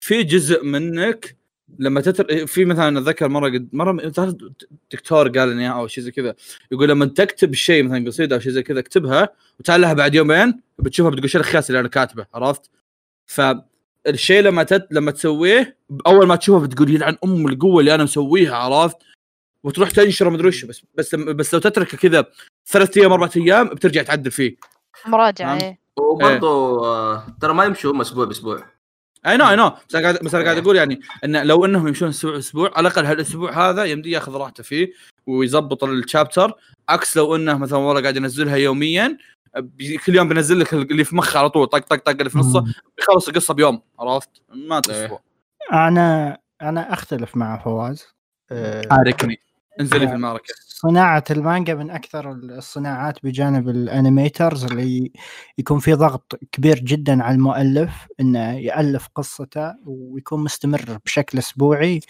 في جزء منك لما تتر في مثلا أتذكر مرة قد مرة دكتور قال لي أو شيء زي كذا يقول لما تكتب شيء مثلا قصيده أو شيء زي كذا اكتبها وتعال لها بعد يومين بتشوفها بتقول شو الخياس اللي أنا كاتبه عرفت؟ فالشيء لما تت... لما تسويه أول ما تشوفه بتقول يلعن أم القوة اللي أنا مسويها عرفت؟ وتروح تنشره مدري وش بس بس بس لو تتركه كذا ثلاث أيام أربع أيام بترجع تعدل فيه مراجعة. إيه وبرضه آه، ترى ما يمشوا هم أسبوع بأسبوع إي نو اي نو بس أنا قاعد بس أنا قاعد أقول يعني إن لو إنهم يمشون أسبوع أسبوع على الأقل هالأسبوع هذا يمدي ياخذ راحته فيه ويظبط ال chapter عكس لو إنه مثلا والله قاعد ينزلها يوميا كل يوم بينزل لك اللي في مخه على طول طق طق طق اللي في نصه بيخلص القصة بيوم عرفت؟ ما إيه. أسبوع أنا أنا أختلف مع فواز. آه، حاركني انزلي في المعركة. صناعة المانجا من أكثر الصناعات بجانب ال animators اللي يكون في ضغط كبير جدا على المؤلف إنه يألف قصته ويكون مستمر بشكل أسبوعي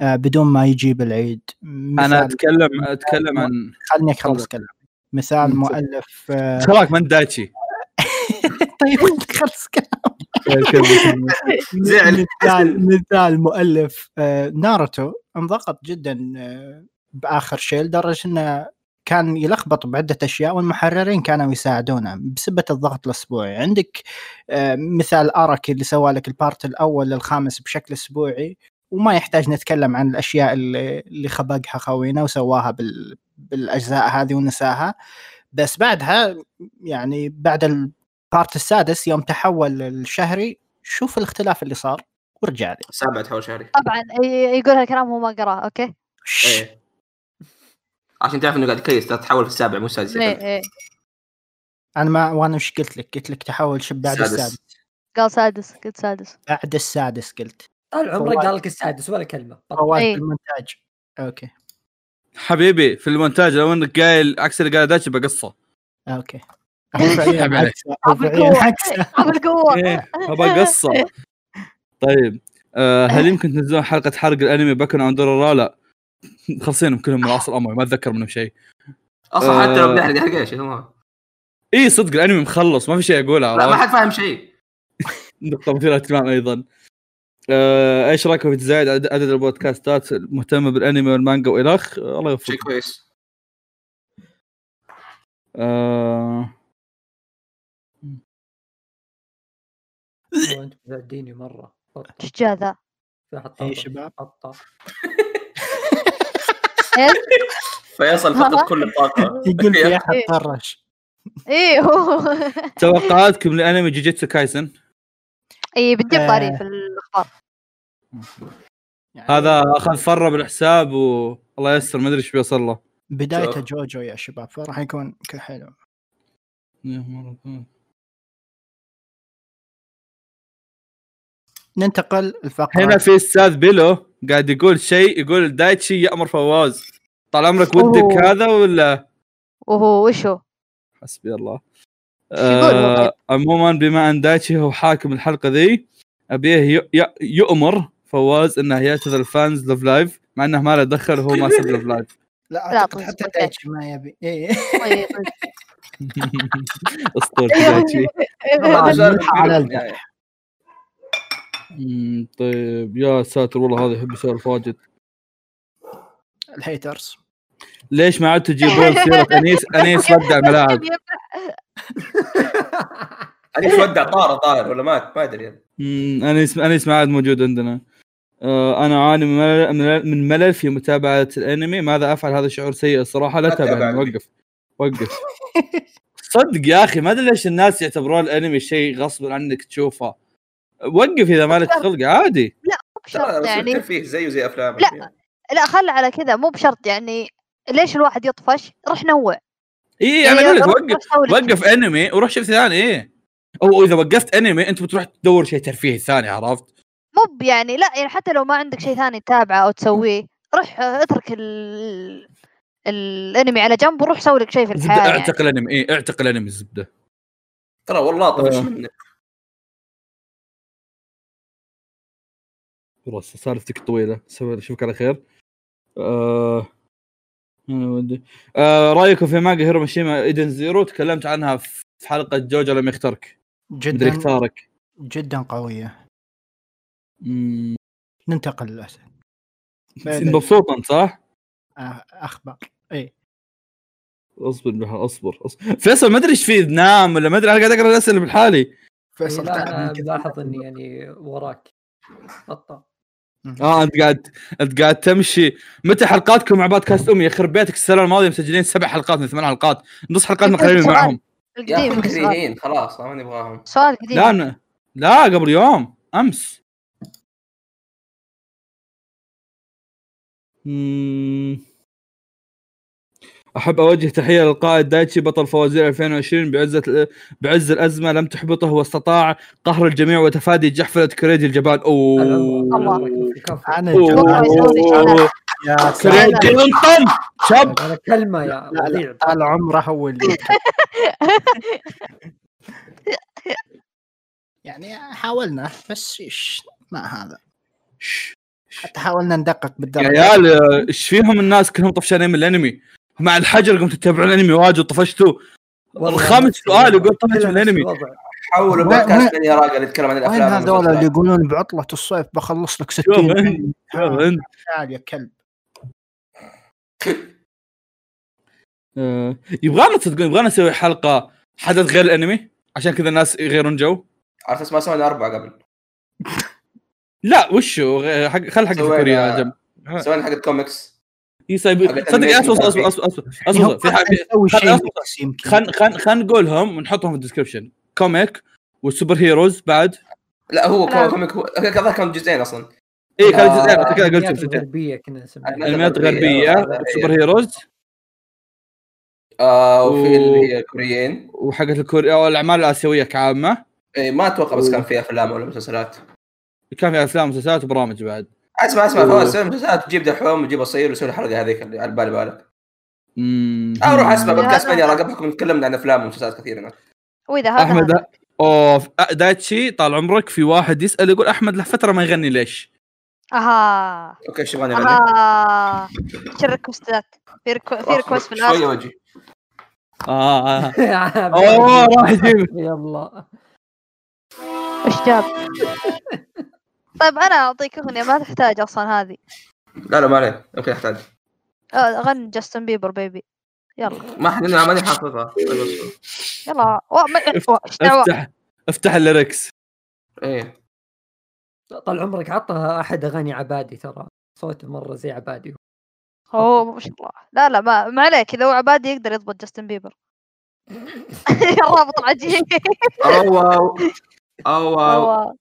آه، بدون ما يجيب العيد أنا اتكلم أتكلم عن خلني أخلص تفضل. كلام مثال مؤلف آه، تراك من دايتشي. [laughs] طيب خلص كلام [laughs] زعل. مثال مثال مؤلف آه، ناروتو انضغط جدا بآخر شيء لدرجة إنه كان يلخبط بعدة أشياء والمحررين كانوا يساعدونه بسبة الضغط الأسبوعي. عندك آه، مثال اراكي اللي سوى لك ال part الأول للخامس بشكل أسبوعي وما يحتاج نتكلم عن الأشياء اللي اللي خبقها خوينا وسواها بال بالأجزاء هذه ونساها. بس بعدها يعني بعد ال part السادس يوم تحول الشهري شوف الاختلاف اللي صار وارجع لي. سابع تحول شهري. طبعا يقول هالكلام وهو ما قراه أوكي؟ إيه. عشان تعرف إنه قاعد كيس تتحول في السابع مو السادس إيه إيه. أنا ما وأنا وش قلت لك؟ قلت لك تحول شب بعد السادس. السادس. قال سادس قلت سادس. بعد السادس قلت. طال عمرك. قال لك السادس ولا كلمة. بطة. فواز إيه. بالمونتاج. أوكي. حبيبي في المونتاج لو إنك قايل عكس. اللي قال دايتشي بقصه أوكي بالقوه [laughs] [laughs] إيه أبغى قصه طيب آه هل [laughs] يمكن تنزلون حلقة حرق الأنمي باكن اون دورا لا خلصينهم كلهم من أصل أمر ما أتذكر منهم شيء. أصلا حتى لو آه. بنحرق حرق إيش اي صدق الأنمي مخلص ما في شيء أقوله لا ما؟ حد فاهم شيء. [laughs] نقطه مثيره للاهتمام أيضا. آه إيش رايكم في تزايد عدد البودكاستات المهتمه بالأنمي والمانجا وإلخ؟ الله شيء يوفقكم كويس. آه. أنتم مرة. ذا؟ في اي. شباب؟ فيصل فقد كل الطاقة. يقول في احد إيه. طرش. إيه هو. توقعاتكم لأنمي جوجيتسو كايسن؟ اي بنجيب آه. طاري في الأخبار. هذا أخذ فرة بالحساب والله يستر ما أدري إيش بيوصل له. بدايته. جوجو يا شباب فراح يكون حلو. ننتقل الفقرة هنا في أستاذ بيلو. قاعد يقول شيء يقول دايتشي يأمر فواز طال عمرك ودك. هذا ولا وهو وشو؟ حسبي الله آه طيب؟ عموما بما أن دايتشي هو حاكم الحلقة ذي أبيه ي- ي- يؤمر فواز إنه يعتذر ال fans Love Live مع إنه ما له دخل وهو ما سب Love Live لا أعتقد طيب، حتى. دايتشي ما يبي إيه. طيب [laughs] اسطورتي دايتشي [laughs] [laughs] طيب. يا ساتر والله هذا يحب يسولف واجد ال haters. ليش ما عدتوا تجيبون سيره انيس أنيس ودع ملاعب. [laughs] [laughs] أنيس ودع طار طاير ولا مات؟ ما أدري. انيس أنيس ما عاد موجود عندنا. آه، أنا اعاني من ملل- من ملل- من ملل في متابعة الأنمي. ماذا أفعل؟ هذا شعور سيء الصراحة. لا تتابع. وقف. وقف. [laughs] صدق يا أخي ما أدري ليش الناس يعتبرون الأنمي شيء غصب عنك تشوفه. وقف إذا مالك خلق عادي مو ترى بشرط يعني يعني فيه زيه زي افلام لا. لا خل على كذا مو بشرط يعني ليش الواحد يطفش؟ روح نوع إي أنا أقول لك وقف لك وقف أنمي وروح شوف ثاني إيه أو إذا وقفت أنمي أنت بتروح تدور شيء ترفيهي ثاني عرفت؟ مو يعني لا يعني حتى لو ما عندك شيء ثاني تتابعه أو تسويه روح اترك ال... الأنمي على جنب وروح سوي لك شيء في الحياة يعني. اعتق الأنمي إيه اعتق الأنمي الزبدة ترى والله طفش آه. منك خلاص سالفتك طويلة أشوفك على خير. آه... أنا ودي آه رايكم في مانجا هيرو ماشيما Eden Zero؟ تكلمت عنها في حلقة جوجو لم يختارك مدري جدا اختارك جدا قوية. مم، ننتقل للاسئله مبسوط أنت صح؟ آه، أخبار إيه. أصبر بها أصبر, أصبر. فيصل ما أدري إيش فيه نام ولا ما أدري أنا قاعد أقرأ الأسئلة بحالي فيصل لا تعب أنا من كذا. ملاحظ إني يعني وراك. قطع آه أنت قاعد أنت قاعد تمشي. متى حلقاتكم مع بودكاست أمي؟ يخرب بيتك السنة الماضية مسجلين سبع حلقات من ثمان حلقات. نص قريبين سؤال. معهم. يا القديم أخي خلاص ما نبغاهم سؤال قديم. لا لا قبل يوم أمس. مم. أحب أوجه تحية للقائد دايتشي بطل فوازير 2020 بعزه بعز الأزمة لم تحبطه واستطاع قهر الجميع وتفادي جحفلة كريدي الجبان أوه. الله. يا كريدي انطم شب! كلمة يا طال عمره هو اللي [laughs] يعني حاولنا بس إيش ما هذا. حتى حاولنا ندقق يا بالدرجه عيال آه، إيش فيهم الناس كلهم طفشانين من الأنمي؟ مع الحجر قمتوا تتابعون الانمي واجد وطفشتوا. والله الخامس سؤال يقول. طفش من الانمي. حولوا وين- بودكاست من يراقا اللي يتكلم عن وين الأفلام هذول اللي. يقولون بعطلة الصيف بخلص لك شوف 60 انت شوف انت. تعال يا كلب. آه، يبغانا تصدقون يبغانا نسوي حلقة حدث غير الانمي؟ عشان كذا الناس يغيرون جو. على أساس ما سوينا أربعة قبل. لا وشو؟ حق خل حق كوريا جنب سوينا حق الكوميكس. اي صدق اصبر اصبر اصبر اصبر اصبر في حاجة خل- خل خل نقولهم ونحطهم في ال description comic وال super heroes بعد. لا هو. comic هو كذا كان جزئين أصلا. اي كان جزئين كذا قلت جزئين. الغربيه كنا نسميها. انميات غربية، غربية هذا هي. super heroes آه وفي اللي هي الكوريين وحقت الكوريا أو الأعمال الآسيوية كعامة. إيه ما أتوقع بس كان في أفلام ولا مسلسلات. كان في أفلام ومسلسلات وبرامج بعد. اسمع اسمع فواز سوي مسلسلات تجيب دحوم وتجيب اصير ويسوي الحلقة هذيك اللي على بالي بالك مم. أو روح أسمع بودكاست من يراقا بحكم تكلمنا عن أفلام ومسلسلات كثير هناك وإذا هذا أحمد. اوه دايتشي طال عمرك في واحد يسأل يقول أحمد له فترة ما يغني ليش؟ أها okay إيش يبغاني اغني؟ أها إيش ال request ات في. في request في الآخر وجهي آه آه. [laughs] أوه راح يجيب يلا إيش جاب [laughs] طيب أنا أعطيك أغنية ما تحتاج أصلا هذه. لا لا ما عليه يمكن أحتاج. آه، غن جاستن بيبر Baby يلا. ما حد ماني حافظها. يلا. ما... أفتح أفتح ال lyrics. إيه. طال عمرك عطها أحد أغاني عبادي ترى. صوته مرة زي عبادي أوه ما شاء الله. لا لا ما, ما عليك. إذا هو عبادي يقدر يضبط جاستن بيبر. [laughs] الرابط العجيب oh whoa. oh whoa. oh-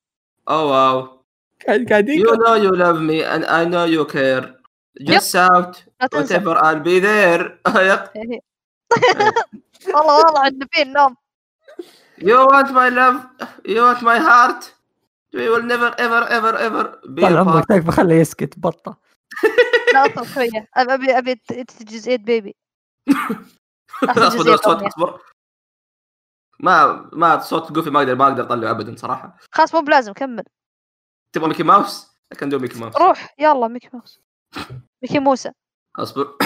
oh whoa. قاعد قاعد You يقرأ. know you love me and I know you care. Just shout لا تنسى whatever I'll be there. والله والله عندنا فيه النوم you want my love. You want my heart. We will never ever ever ever be طال عمرك. تكفى خليه يسكت بطة لا أصبر شوية أبي أبي جزئيه بيبي [laughs] أصبر جزئية. ما ما صوت جوفي ما أقدر ما أقدر أطلعه ابدا صراحة. خلاص مو بلازم كمل تبغى ميكي ماوس؟ لكن دو ميكي ماوس. روح يلا ميكي ماوس. ميكي موسى. اصبر.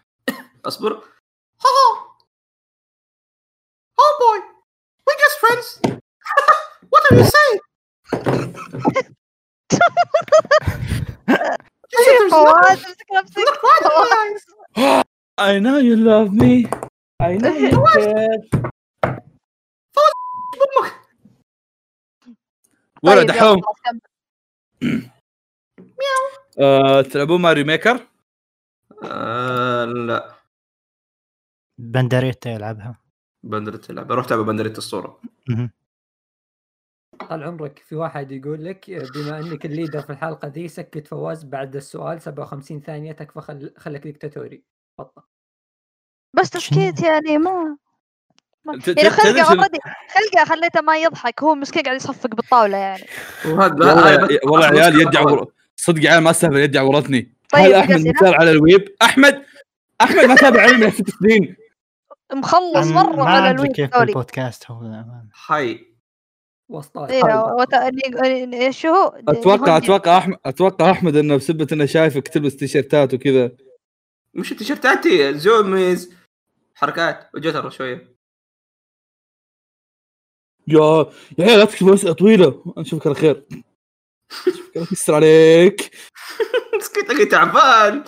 [coughs] اصبر. ها ها. ها بوي وي جاست فريندز وات ار يو سينج I know you love me. I know [laughs] you care. ولد حوم كمل. آه، تلعبون Mario Maker؟ آه لا بندريتا يلعبها بندرة اللعبة روح تابع بندرة الصورة مهم. طال عمرك في واحد يقول لك بما إنك ال leader في الحلقة دي سكت فواز بعد السؤال 57 ثانية تكفى خل... خلك ديكتاتوري بطل بس تسكيت يعني ما يعني خلقه اوريدي خلقه خليته ما يضحك هو مسكين قاعد يصفق بالطاولة يعني. وهذا والله عيال يدي عور صدق عيال ما استهبل يدي عورتني طيب، هل أحمد؟ مثال على الويب؟ أحمد! أحمد ما تابع علم من ست سنين. مخلص مرة على الويب كيف البودكاست هو. هاي وسطات أيوه شو هو؟ أتوقع. أتوقع احمد أتوقع أحمد إنه بسبة إنه شايفك تلبس تيشيرتات وكذا. مش التيشيرتاتي زوميز حركات وجتر شوية. يا يا عيال لا تكتب اسئله طويلة. نشوفك على خير. يستر عليك. [laughs] مسكينك تعبان.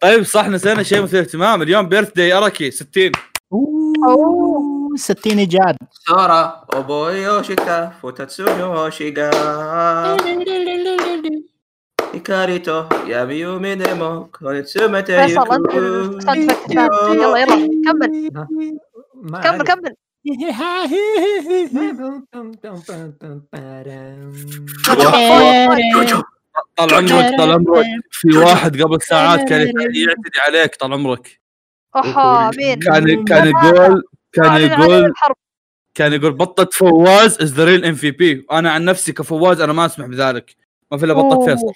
طيب صح نسينا شيء مثير اهتمام اليوم بيرث داي اركي 60 أوه 60 إيجاد. سورا اوبو يوشيتا فوتاتسو يوشيغا هيكاريتو ياميو مينيمو كونيتسوما فيصل أنت احسنت في الكتاب يلا يلا كمل. كمل. كمل. طال عمرك طال عمرك في واحد قبل ساعات كان يعتدي عليك طال عمرك أها مين؟ كان كان يقول كان يقول كان يقول بطة فواز از ذا ريل ام في بي أنا عن نفسي كفواز أنا ما اسمح بذلك ما في الا بطة أوه. فيصل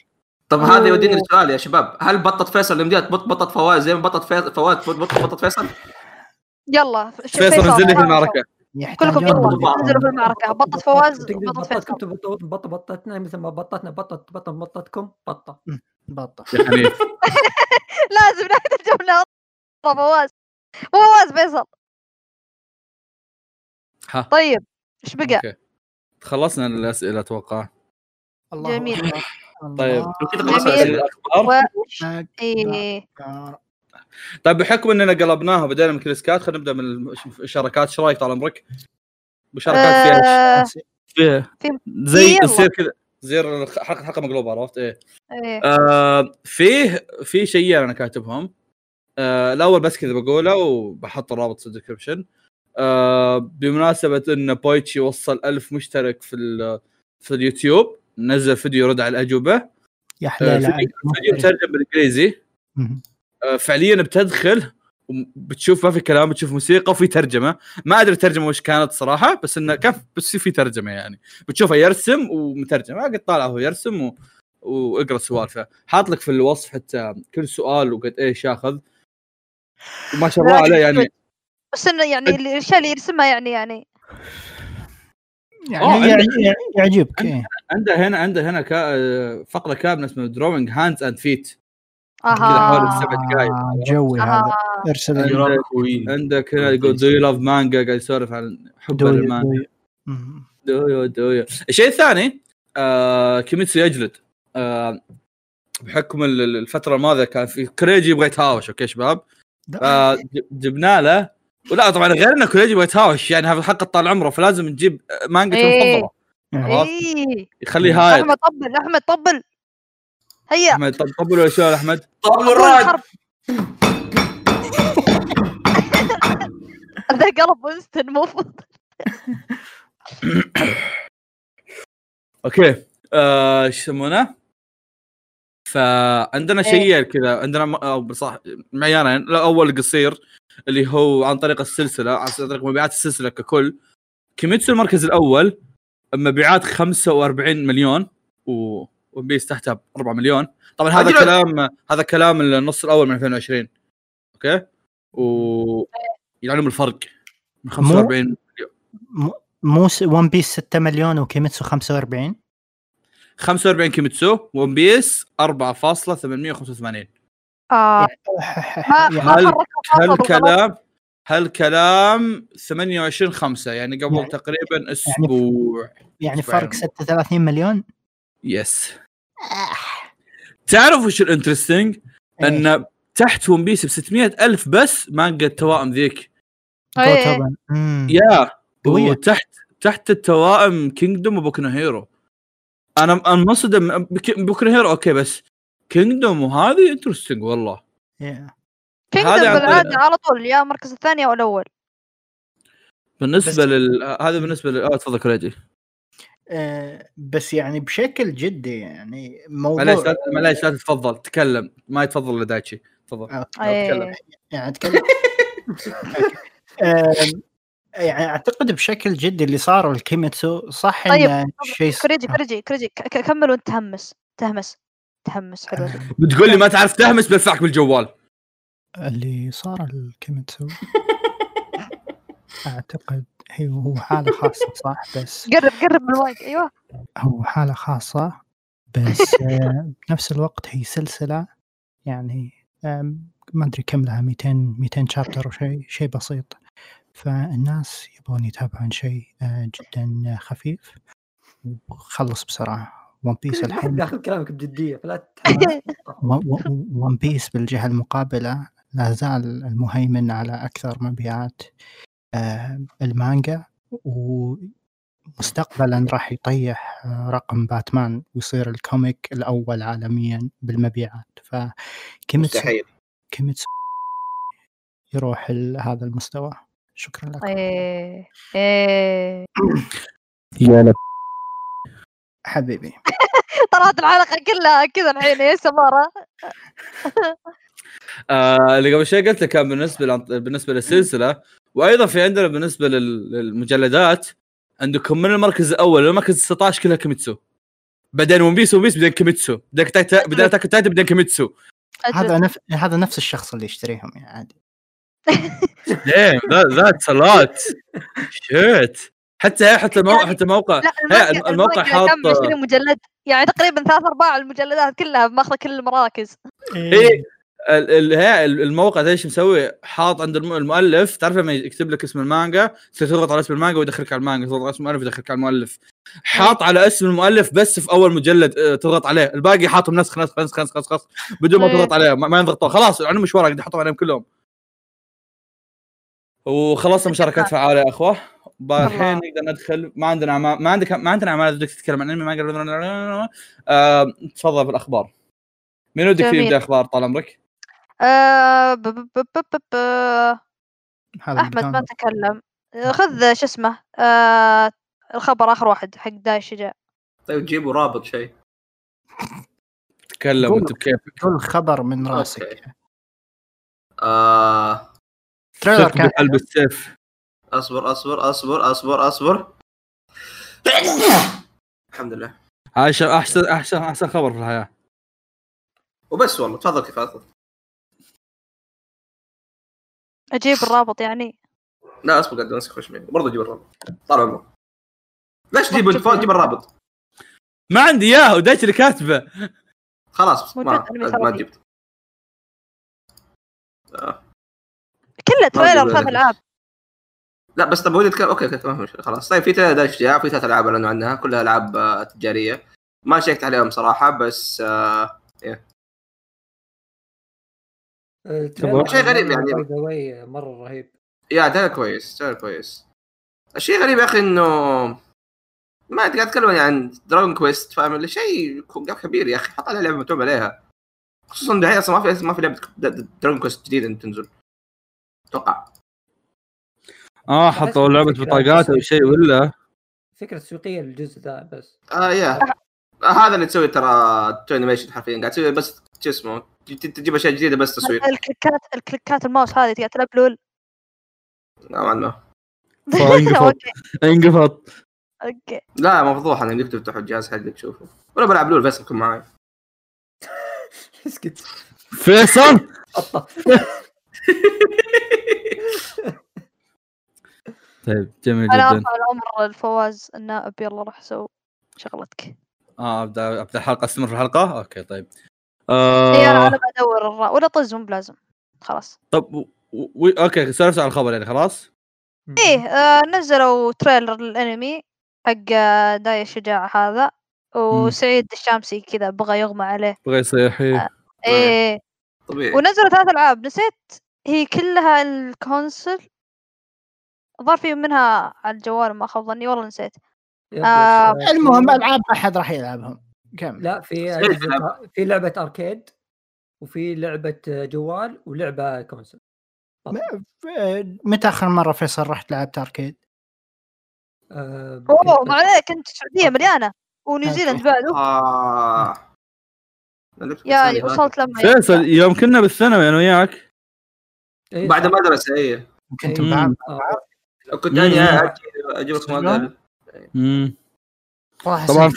طب هذا يوديني لسؤال يا شباب هل بطة فيصل اللي مديت بط بطة فواز زي ما بطة فيصل فواز بط بط- بطة فيصل؟ يلا فيصل نزل لي في المعركة. كلكم يلا انزلوا في المعركة. بطة فواز بطتكم فيصل. بطة بطتنا مثل ما بطتنا بطة بطة بطتكم بطة. بطة. يا حنيف. [laughs] لازم نهاية الجولة فواز. فواز فيصل. ها. طيب إيش بقى؟ خلصنا الأسئلة أتوقع. الله جميل. طيب. كذا. أسئلة. الأخبار. طيب بحكم إننا قلبناها بدينا من كريسكات خلينا نبدأ من المشاركات إيش رأيك طال عمرك؟ مشاركات فيها. آه، فيها. في- زي. تصير كذا. زي حلقه حلقة مقلوبه عرفت؟ إيه. إيه. آه فيه في شيئين أنا كاتبهم. آه الأول بس كذا بقوله وبحط الرابط في الديسكربشن. آه بمناسبة إن بويتشي وصل ألف مشترك في ال- في اليوتيوب نزل فيديو يرد على الأجوبة. يا آه حلال فيديو فيديو مترجم بالإنجليزي. آه، فعليا بتدخل بتشوف ما في كلام بتشوف موسيقى وفي ترجمة. ما أدري الترجمه وش كانت صراحة بس إنه كيف بس في ترجمة يعني. بتشوفه يرسم ومترجم. قد طالع هو يرسم و... وإقرأ سوالفه. حاط لك في الوصف حتى كل سؤال وقد إيش ياخذ. وما شاء الله عليه يعني. بس إنه يعني اللي- الاشياء اللي يرسمها يعني يعني. يعني آه، يع- عندك- يع- يعجبك إيه. عنده هنا عنده هنا كا... آه، فقرة كاملة اسمها دروينج هاندز اند فيت أها. حوالي السبع دقائق آه، جوي هذا. أرسل عندك- هنا يقول دو يو لاف مانجا قاعد يسولف عن دوي. مهم. دويو دويو الشيء الثاني آه كيميتسو يجلد. آه بحكم ال- ال- الفترة الماضية كان في كريجي يبغى يتهاوش أوكي شباب؟ لا. فجبنا له. ولا طبعا غير انه كريجي يبغى يتهاوش يعني هذا حق طال عمره فلازم نجيب مانجته إيه. المفضله عرفت؟ إيه. يخليه هايد احمد طبل احمد طبل. هيا أحمد طب طبل ولا شو يا احمد؟ طبل طبل الرعد هذا قلب وينستون مو. [coughs] Okay آه، إيش يسمونه؟ فعندنا إيه. شيئين كذا عندنا م- أو بصح معيارين الأول قصير اللي هو عن طريق السلسلة عن طريق مبيعات السلسلة ككل كيميتسو المركز الأول مبيعات 45 مليون و One Piece تحتها ب 4 مليون. طبعا هذا أجل. كلام هذا كلام النص الأول من 2020 okay؟ و يعلم الفرق من 45 م- مو One Piece 6 مليون وكيميتسو 45 45 كيميتسو One Piece 4.885 آه. [laughs] يعني هل- خاصة بالغلط. هالكلام هالكلام 28 5 يعني قبل يعني- تقريبا أسبوع. يعني. فرق 36 مليون؟ Yes تعرف وش ال interesting؟ إيه. أن تحت One Piece ب 600 ألف بس مانجا التوائم ذيك. إيه. يا. وتحت تحت التوائم Kingdom وبوكو هيرو أنا أنا منصدم. بك- بوكو هيرو okay بس Kingdom وهذه interesting والله. بالعادة طريق- على طول يا المركز الثاني أو الأول. بالنسبة لل هذا بالنسبة لل آه تفضل كريجي. آه، بس يعني بشكل جدي يعني موضوع معليش معليش لا تتفضل تكلم. ما يتفضل إلا دايتشي. تفضل. آه، تكلم. إيه. يعني أتكلم. [laughs] آم، يعني أعتقد بشكل جدي اللي صار الكيميتسو صح طيب، انه شيء كريجي كريجي كريجي كمل وأنت تهمس. تهمس. تهمس حلو. بتقول لي ما تعرف تهمس بلفعك بالجوال. اللي صار الكيميتسو. [laughs] أعتقد هي هو حالة خاصة صح؟ بس قرب قرب من المايك أيوه. هو حالة خاصة بس آه، بنفس الوقت هي سلسلة يعني ما أدري كم لها 200 200 شابتر وشيء شيء بسيط. فالناس يبغون يتابعون شيء آه، جدا خفيف. وخلص بسرعة. ون بيس الحين داخل كلامك بجدية فلا ون بيس [laughs] بالجهة المقابلة لا زال المهيمن على أكثر مبيعات. المانجا ومستقبلا راح يطيح آه، رقم باتمان ويصير ال comic الأول عالميا بالمبيعات. فكيميتسو مستحيل. كيميتسو يروح هذا المستوى. شكرا لك. إيه إيه. يا لك حبيبي. [laughs] طلعت الحلقة كلها كذا الحين يا سمارة. آه اللي قبل شوي قلت لك كان بالنسبة بالنسبة للسلسلة وأيضا في عندنا بالنسبة لل- للمجلدات عندكم من المركز الأول للمركز 16 كلها كيميتسو. بعدين One Piece One Piece بعدين كيميتسو. بعدين Tita- بعدين Attack Titan بعدين كيميتسو. هذا نف... هذا نفس الشخص اللي يشتريهم يعني عادي. Damn that's lot shit حتى حتى المو... حتى الموقع. لا المانجا الموقع حاط كم 20 مجلد يعني تقريبا ثلاث أرباع المجلدات كلها ماخذة كل المراكز. إيه. ال- الموقع ذا إيش مسوي؟ حاط عند الم- المؤلف تعرف لما يكتب لك اسم المانجا تضغط على اسم المانجا ويدخلك على المانجا تضغط على اسم المؤلف يدخلك على المؤلف. حاط على اسم المؤلف بس في أول مجلد آه، تضغط عليه. الباقي حاطهم نسخ نسخ نسخ نسخ نسخ, نسخ بدون ما إيه. تضغط عليه ما ينضغطون. خلاص عندهم مشوار قاعد يحطون عليهم كلهم. وخلصنا مشاركات فعالة يا أخوة. الحين. نقدر ندخل. ما عندنا ما عندك ما عندنا أعمال بدك تتكلم عن أنمي ما آه، تفضل بالأخبار. مين ودك. يبدا أخبار طال عمرك؟ آه، ب- ب- ب- ب- ب- هذا أحمد ما تكلم. خذ شو اسمه آه، الخبر آخر واحد حق داي الشجاع طيب جيبوا رابط شيء. تكلم. انت بكيفك. كل خبر من راسك. okay. آه trailer كان بقلب السيف. أصبر أصبر أصبر أصبر أصبر. الحمد لله. احسن أحسن أحسن أحسن خبر في الحياة. وبس والله تفضل كيف أصبر. أجيب الرابط يعني. لا أصبر قاعد أمسك خوش مني. برضه جيب الرابط. طال عمرك. ليش تجيب انت فوق جيب الرابط؟ ما عندي اياه ودايتش اللي كاتبه. خلاص ما ما. جبت. آه. كله تريلر ثلاث. العاب لا بس طب ودي اتكلم okay تمام مشكلة. خلاص. طيب في ثلاث اشياء في ثلاث ألعاب أعلنوا عنها كلها ألعاب آه، تجارية. ما شيكت عليهم صراحة بس آه ال trailer شيء غريب عن يعني. مرة رهيب. يا ده كويس ده كويس. الشيء غريب يا أخي إنه ما قاعد تتكلم يعني عن Dragon Quest فاهم؟ اللي شيء كبير يا أخي حط عليها لعبة متعوب عليها. خصوصا دحين أصلا ما في ما في لعبة Dragon Quest جديدة تنزل. أتوقع آه حطوا لعبة بطاقات أو شيء ولا. فكرة تسويقيه للجزء ذا بس. آه يا. آه هذا اللي تسوي ترى Toei Animation حرفيا. قاعد تسوي بس شو اسمه؟ تجيب أشياء جديدة بس تصوير. الكليكات الكليكات الماوس هذه تقعد تلعب LoL. نوعا ما. [laughs] فانقفض okay. انقفض okay. لا مفضوح أنا يمديك تفتح الجهاز حقك تشوفه. ولا بلعب LoL بس يكون معي اسكت فيصل! [laughs] [laughs] طيب جميل أنا جدا. ارفع الامر الفواز النائب يلا روح سو شغلتك. آه أبدأ أبدأ الحلقة أستمر في الحلقة؟ okay طيب. اي أنا آه أنا بدور الرا ولا طز مو بلازم. خلاص. طب و... و... okay سولفت على الخبر يعني خلاص؟ إيه آه نزلوا trailer للأنمي حق آه، داي الشجاع هذا وسعيد الشامسي كذا بغى يغمى عليه. بغى يصيح إيه. إيه طبيعي. ونزلوا ثلاث ألعاب نسيت هي كلها console. الظاهر في منها على الجوال ما خاب ظني والله نسيت. آه، المهم ألعاب ما حد راح يلعبهم. كمل لا في [laughs] في لعبة arcade وفي لعبة جوال ولعبة console. آه، متى آخر مرة فيصل رحت لعبت arcade؟ آه، أوه كنت- ما عليك انت السعوديه مليانة. آه. لعبت يا بالثانية وصلت لما فيصل يوم كنا بالثانوي أنا وياك. إيه، بعد. مدرسه إيه. كنت إيه. بعد. آه، كنت. أنا أجي أجيبك موديل مم. والله طبعا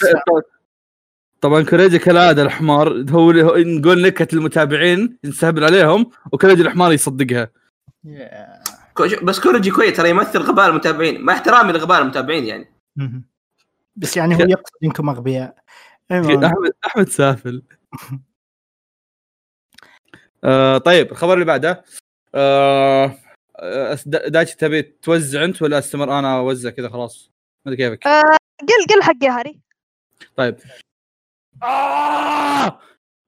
طبعا كوريجي كالعادة الحمار هو نقول نكت المتابعين نستهبل عليهم وكوريجي الحمار يصدقها. شو- بس كورجي كويس ترى يمثل غباء المتابعين مع احترامي لغباء المتابعين يعني. بس يعني هو يقصد إنكم أغبياء. المهم أحمد أحمد سافل. [laughs] آه طيب الخبر اللي بعده. آه آه، دا- دايتشي تبي توزع أنت ولا أستمر؟ أنا أوزع كذا خلاص. ما أدري كيفك. آه، قل قل حق يا هاري. طيب. آه!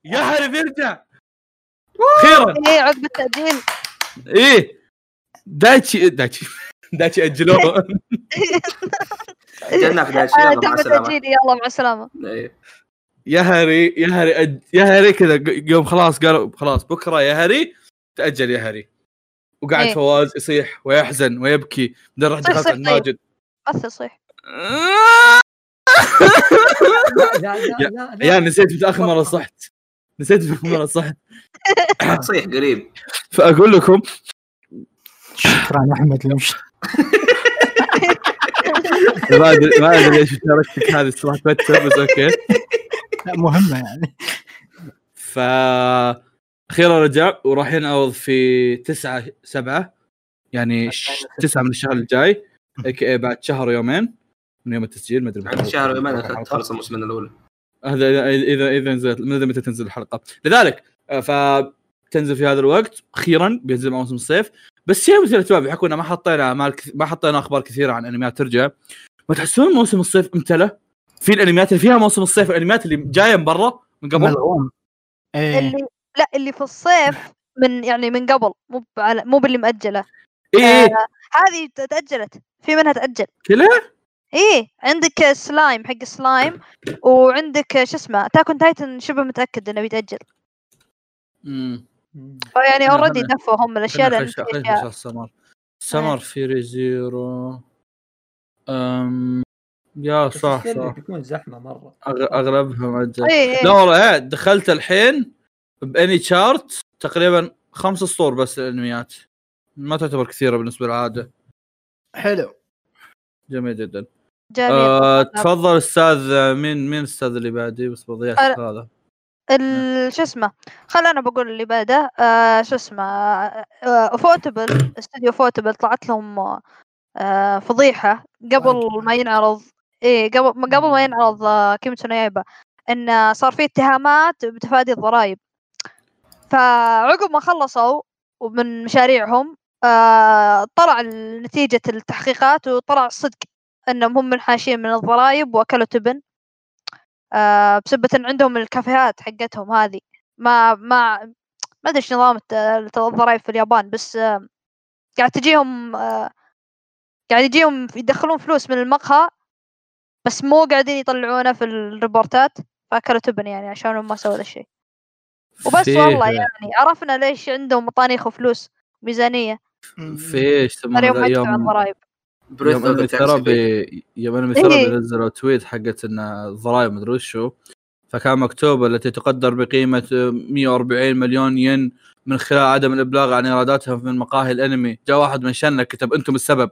يا هري بيرجع أخيرا إيه عقب التاجيل إيه. دايتشي دايتشي دايتشي اجلوه [laughs] جناك داش آه، يلا مع السلامة. يلا مع السلامة. إيه. يا هري يا هري أج... يا هري كذا ق- يوم خلاص قالوا خلاص بكرة يا هري تأجل يا هري وقاعد إيه. فواز يصيح ويحزن ويبكي بعدين راح طيب. ماجد مثل صيح. لا لا يا- لا لا يا نسيت متاخر مرة صحت. [laughs] نسيت متاخر مرة صحت. صيح قريب. فأقول لكم شكرا أحمد المش [laughs] ما ادري ما أدري ليش شاركتك هذه الصراحة تويتر بس أوكي. مهمة يعني. ف أخيرا رجع وراح ينعرض في 9 7 يعني 9 من الشهر الجاي بعد شهر ويومين من يوم التسجيل ما أدري بعد شهر ويومين تخلص الموسم الأول؟ هذا اذا اذا إذا نزلت ما ادري متى تنزل الحلقة؟ لذلك آه، فتنزل في هذا الوقت أخيرا بينزل مع موسم الصيف. بس شيء مثل الشباب بحكم ما حطينا كث- ما حطينا أخبار كثيرة عن أنميات ترجع. ما تحسون موسم الصيف امتلى في الأنميات اللي فيها موسم الصيف الأنميات اللي جاية من برا من قبل؟ إيه. اللي لا اللي في الصيف من يعني من قبل مو على مو باللي مأجله. اي آه، هذه تأجلت في منها تأجل. كلها إيه عندك سلايم حق سلايم وعندك شو اسمه Attack on Titan شبه متأكد إنه بيتأجل. امم فيعني لا، already دفوا هم الأشياء نخش summer. summer في Re:Zero. أم يا صح صح. بيكون زحمة مرة. أغ- اغلبها مأجل اي لا اي والله إيه، دخلت الحين ب AniChart تقريبا خمس سطور بس الانميات ما تعتبر كثيرة بالنسبة للعادة. حلو. جميل جدا. آه تفضل أستاذ مين مين الأستاذ اللي بعدي بس بضيع أنا- هذا. ال- شو اسمه؟ خل أنا بقول اللي بعده. آه شو اسمه؟ آه Ufotable استوديو Ufotable طلعت لهم آه فضيحة قبل ما ينعرض. إيه قبل ما قبل ما ينعرض آه Kimetsu no Yaiba إن صار في اتهامات بتفادي الضرائب. فعقب ما خلصوا من مشاريعهم آه طلع نتيجة التحقيقات وطلع الصدق إنهم هم منحاشين من الضرائب وأكلوا تبن. آه بسبة إن عندهم الكافيهات حقتهم هذه. ما ما ما أدري إيش نظام الضرائب في اليابان بس آه قاعد تجيهم آه قاعد يجيهم يدخلون فلوس من المقهى بس مو قاعدين يطلعونه في الريبورتات فأكلوا تبن يعني عشان ما سووا ذا الشيء. وبس فيه- والله يعني عرفنا ليش عندهم مطانيخ وفلوس ميزانية. في إيش يسمونه اليوم ذا ما يدفع يوم breath يوم of anime the therapy يوم anime therapy إيه. نزلوا tweet حقت ان الضرائب مدري وشو. فكان مكتوب التي تقدر بقيمة 140 مليون ين من خلال عدم الإبلاغ عن إيراداتهم من مقاهي الأنمي. جاء واحد من شنا كتب أنتم السبب.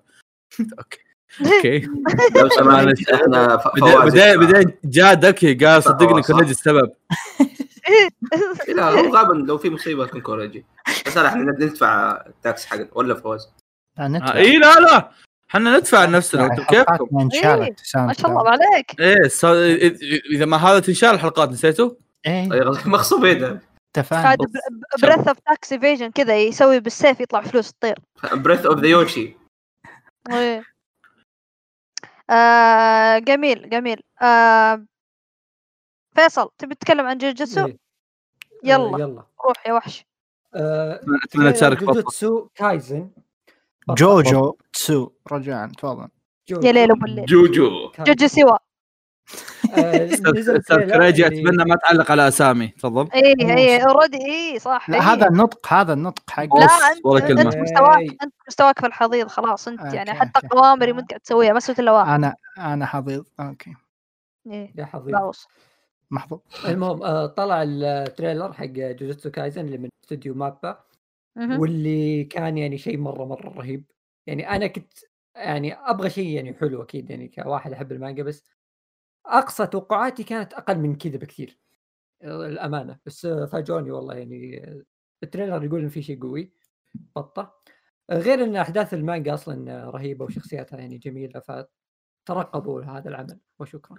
[laughs] okay. okay. لو [laughs] سمحت. إحنا بعدين بعدين جاء ذكي قال صدقني. كوريجي السبب. [laughs] لا هو غالبا لو في مصيبة تكون كوريجي بس إحنا ندفع ال tax حقنا. ولا فواز؟ ندفع. آه اي لا لا. إحنا ندفع لنفسنا يعني أنتم كيفكم؟ ما انشالت إيه، ما شاء الله. عليك. إيه سا- إذا ما هذا تنشال الحلقات نسيتوا؟ إيه. مغصوب ايده اتفقنا. هذا breath of tax evasion كذا يسوي بالسيف يطلع فلوس تطير. breath of the Yoshi. آه جميل جميل. آه فيصل تبي تتكلم عن جوجوتسو إيه. يلا. آه، يلا. روح يا وحش. آه، أتمنى تشارك Jujutsu Kaisen. Jujutsu رجاء تفضل. يا ليل أبو الليل. جوجو. جوجو. سوا. أستاذ كريجي اتمنى ما تعلق على أسامي. تفضل. اي اي. already اي صح. لا إيه. هذا النطق هذا النطق حق لا انت مستواك إيه. أنت مستواك في الحضيض خلاص. أنت يعني حتى. قوامري ما أنت قاعد تسويها ما سويت الا واحد أنا أنا حضيض. okay. إيه. يا حظيظ باوس محظوظ. المهم آه، طلع ال trailer حق Jujutsu Kaisen اللي من استوديو MAPPA. واللي كان يعني شيء مرة مرة رهيب. يعني أنا كنت يعني أبغى شيء يعني حلو أكيد يعني كواحد أحب المانجا بس أقصى توقعاتي كانت أقل من كذا بكثير. آه، الأمانة. بس آه، فاجئوني والله يعني. آه، ال trailer يقول إن في شيء قوي. بطة. آه، غير إن أحداث المانجا أصلا آه، رهيبة وشخصياتها يعني جميلة فترقبوا هذا العمل. وشكرا.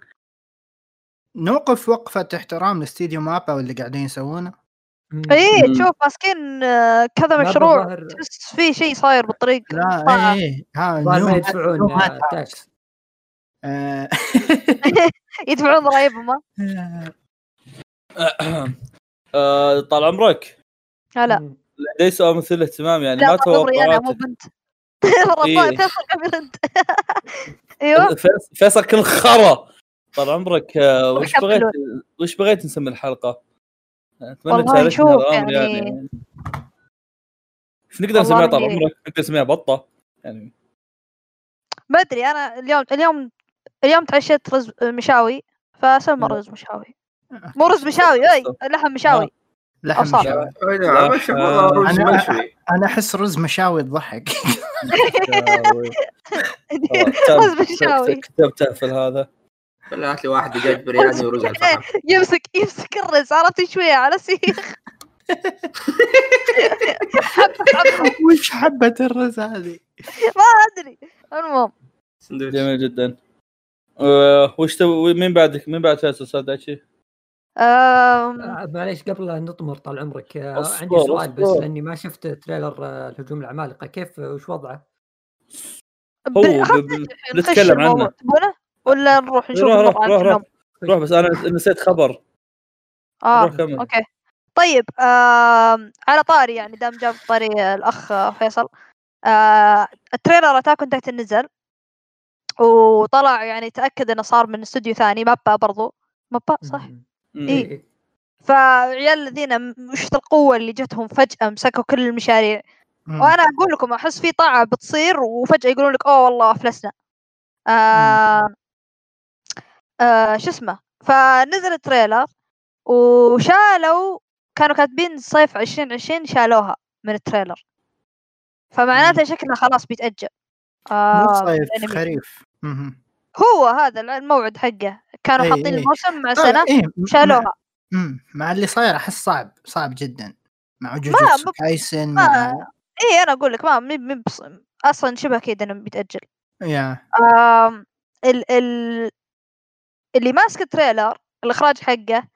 نوقف وقفة احترام لاستديو MAPPA واللي قاعدين يسوونه. إيه مم. تشوف ماسكين آه، كذا مشروع تحس في شيء صاير بالطريق لا. إيه إيه ها ما يدفعون new [laughs] آه، tax آه، [laughs] يدفعون ضرائبهم طال عمرك لا مم. لدي سؤال مثير للاهتمام يعني لا ما أنا مو توقعت بنت [laughs] إيه. فيصل قبل أنت أيوه فيص- فيصل كل خرا طال عمرك وش. بغيت وش بغيت نسمي الحلقة؟ أتمنى والله يعني- يعني إيش نقدر نسميها طال عمرك؟ نقدر نسميها بطة؟ يعني. ما أدري أنا اليوم اليوم اليوم تعشيت رز مشاوي فسمى رز مشاوي. مو رز مشاوي أي لحم مشاوي. لحم. مشاوي. رز أنا- أنا أحس رز مشاوي تضحك [laughs] رز مشاوي. كتبتها في هذا. هات لي واحد جاي برياني ورز [laughs] يمسك يمسك الرز عرفت شوية؟ على سيخ. [laughs] وش حبة الرز هذه؟ ما أدري. المهم. جميل جدا. آه، وش تبغى مين بعدك مين بعد فيصل؟ أم، آه، معليش قبل لا نطمر طال عمرك آه، عندي سؤال بس. لأني ما شفت تريلر الهجوم العمالقة. كيف وش وضعه؟ هو نتكلم. عنه. ولا نروح نشوف روح روح روح. روح؟ روح بس أنا نسيت خبر. آه okay. طيب آم، على طاري يعني دام جاب طاري الأخ فيصل. آه ال trailer Attack on Titan نزل وطلع يعني تأكد إنه صار من استوديو ثاني MAPPA برضو. MAPPA صح. إيه. فعيال الذين وش القوة اللي جتهم فجأة مسكوا كل المشاريع. مم. وأنا أقول لكم أحس في طاعة بتصير وفجأة يقولون لك أوه والله أفلسنا. آه آه شو اسمه فنزل ال trailer وشالوا كانوا كاتبين صيف 2020 شالوها من ال trailer. فمعناته شكلها خلاص بيتأجل. مو آه صيف الأنمي. خريف. هو هذا الموعد حقه. كانوا إيه، حاطين إيه. الموسم مع طيب، سنة إيه، م- شالوها. مع, اللي صاير أحس صعب صعب جدا. مع Jujutsu Kaisen مع إيه أنا أقول لك ما بص... أصلا شبه كذا إنه بيتأجل. يا. آم، ال ال اللي ماسك ال trailer الإخراج حقه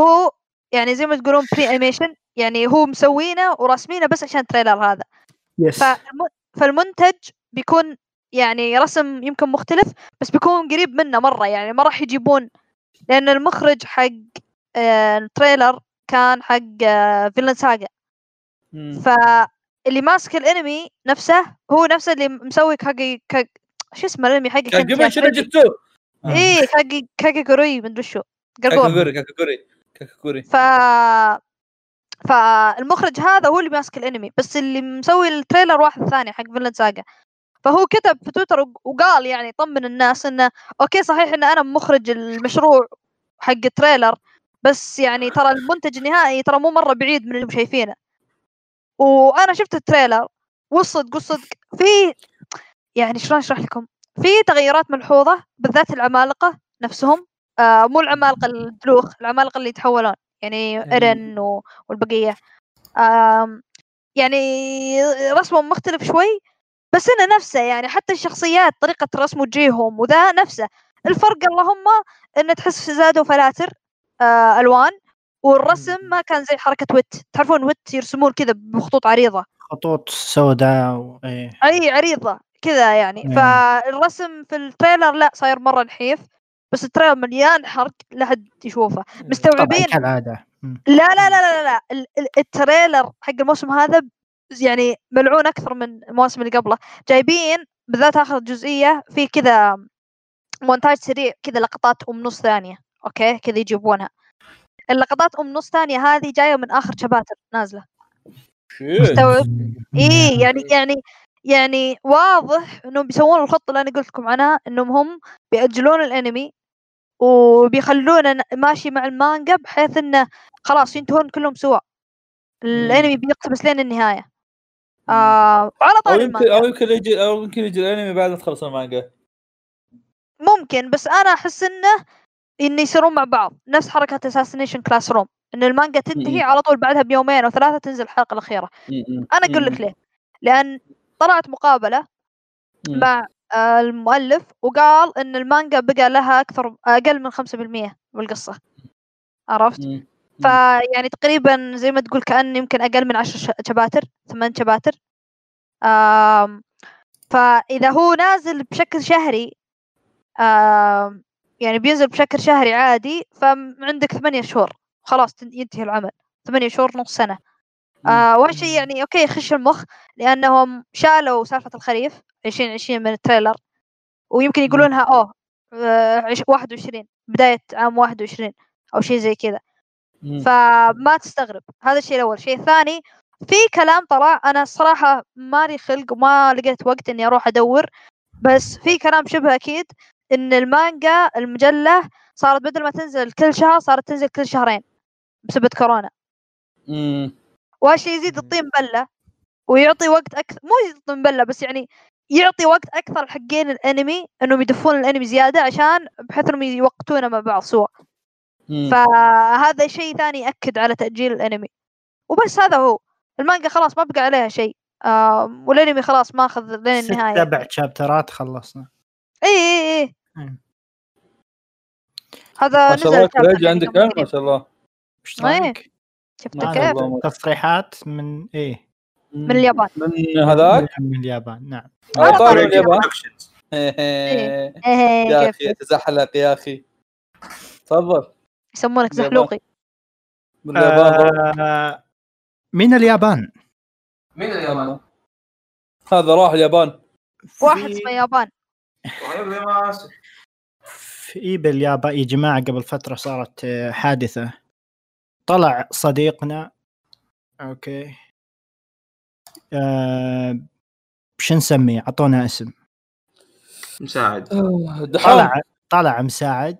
هو يعني زي ما تقولون pre animation يعني هو مسوينه وراسمينه بس عشان ال trailer هذا فالم... فالمنتج بيكون يعني رسم يمكن مختلف بس بيكون قريب منه مرة يعني ما راح يجيبون لأن المخرج حق آه، ال trailer كان حق Vinland Saga. فاللي ماسك الانمي نفسه هو نفسه اللي مسوي كاجي كاج... شو اسمه الانمي حقه كاجي- جبتوا؟ إيه كاجي كاجيكوري مدري وشو قرقور كاكوري كاكوري كاكوري ف فالمخرج هذا هو اللي ماسك الانمي بس اللي مسوي ال trailer واحد ثاني حق Vinland Saga فهو كتب في تويتر وق- وقال يعني طمن الناس إنه okay صحيح إن أنا مخرج المشروع حق ال trailer بس يعني ترى المنتج النهائي ترى مو مرة بعيد من اللي شايفينه. وأنا شفت ال trailer والصدق والصدق في يعني شلون أشرح لكم؟ في تغيرات ملحوظة بالذات العمالقة نفسهم آه مو العمالقة الدلوخ العمالقة اللي يتحولون يعني أي. ايرن و- والبقية. آم يعني رسمهم مختلف شوي بس إنه نفسه يعني حتى الشخصيات طريقة رسم وجيههم وذا نفسه. الفرق اللهم إن تحس زادوا فلاتر آه ألوان والرسم ما كان زي حركة Wit. تعرفون Wit يرسمون كذا بخطوط عريضة. خطوط سوداء و... إي عريضة. كذا يعني. مم. فالرسم في ال trailer لا صاير مرة نحيف بس ال trailer مليان حرق لا حد يشوفه. طبعا مستوعبين؟ كالعاده. لا لا لا لا لا ال- ال- ال trailer حق الموسم هذا يعني ملعون أكثر من المواسم اللي قبله. جايبين بالذات آخر جزئية في كذا مونتاج سريع كذا لقطات أم نص ثانية. okay؟ كذا يجيبونها. اللقطات أم نص ثانية هذه جاية من آخر شباتر نازلة. مستوعب. إيه يعني يعني يعني واضح إنهم بيسوون الخطه اللي أنا قلت لكم عنها إنهم هم بيأجلون الأنمي وبيخلونه ماشي مع المانجا بحيث إنه خلاص ينتهون كلهم سوا. الأنمي بيقتبس لين النهاية. آه وعلى أو طاري يمكن أو يمكن يجي أو يمكن يجي الأنمي بعد ما تخلص المانجا. ممكن بس أنا أحس إنه انه يصيرون مع بعض. نفس حركة Assassination Classroom إن المانجا تنتهي. على طول بعدها بيومين أو ثلاثة تنزل الحلقة الأخيرة. أنا أقول لك ليه. لأن طلعت مقابلة. مع آه، المؤلف وقال إن المانجا بقى لها أكثر أقل من 5% بالقصة. عرفت. فيعني تقريبا زي ما تقول كأن يمكن أقل من 10 ش- شباتر ثمان شباتر. آم، فإذا هو نازل بشكل شهري آم، يعني بينزل بشكل شهري عادي فعندك ثمانية شهور. خلاص ينتهي العمل. ثمانية شهور نص سنة. آه وهالشيء يعني okay يخش المخ لأنهم شالوا سالفة الخريف 2020 من ال trailer ويمكن يقولونها أوه آه، عش- 21 بداية عام 21 أو شيء زي كذا. فما تستغرب هذا الشيء الأول. الشيء الثاني في كلام طلع أنا الصراحه مالي خلق وما لقيت وقت إني أروح أدور بس في كلام شبه أكيد إن المانجا المجلة صارت بدل ما تنزل كل شهر صارت تنزل كل شهرين بسبب كورونا. مم. وهالشيء يزيد الطين بلة ويعطي وقت أكثر مو يزيد الطين بلة بس يعني يعطي وقت أكثر حقين الأنمي إنهم يدفون الأنمي زيادة عشان بحيث إنهم يوقتونه مع بعض سوا. فهذا شيء ثاني يأكد على تأجيل الأنمي وبس هذا هو المانجا خلاص ما بقى عليها شيء آه والأنمي خلاص ماخذ لين ست النهاية سبع شابترات خلصنا إي إي إي. هذا ما شاء نزل الله عندك علم ما. شاء الله إيش إيه. رايك؟ شفت كيف. تصريحات من إيه. من اليابان. من هذاك؟ من اليابان نعم. على طاري طاري اليابان. Productions. إيه. يا كيف؟ أخي تزحلق يا أخي. تفضل. يسمونك. زحلوقي. من اليابان. آه من اليابان. مين اليابان؟ هذا راح اليابان. واحد في- اسمه يابان. أسف. في باليابان يا جماعة قبل فترة صارت آه، حادثة. طلع صديقنا. أوكي. آه شو نسميه؟ أعطونا اسم. مساعد. دحام. طلع طلع مساعد.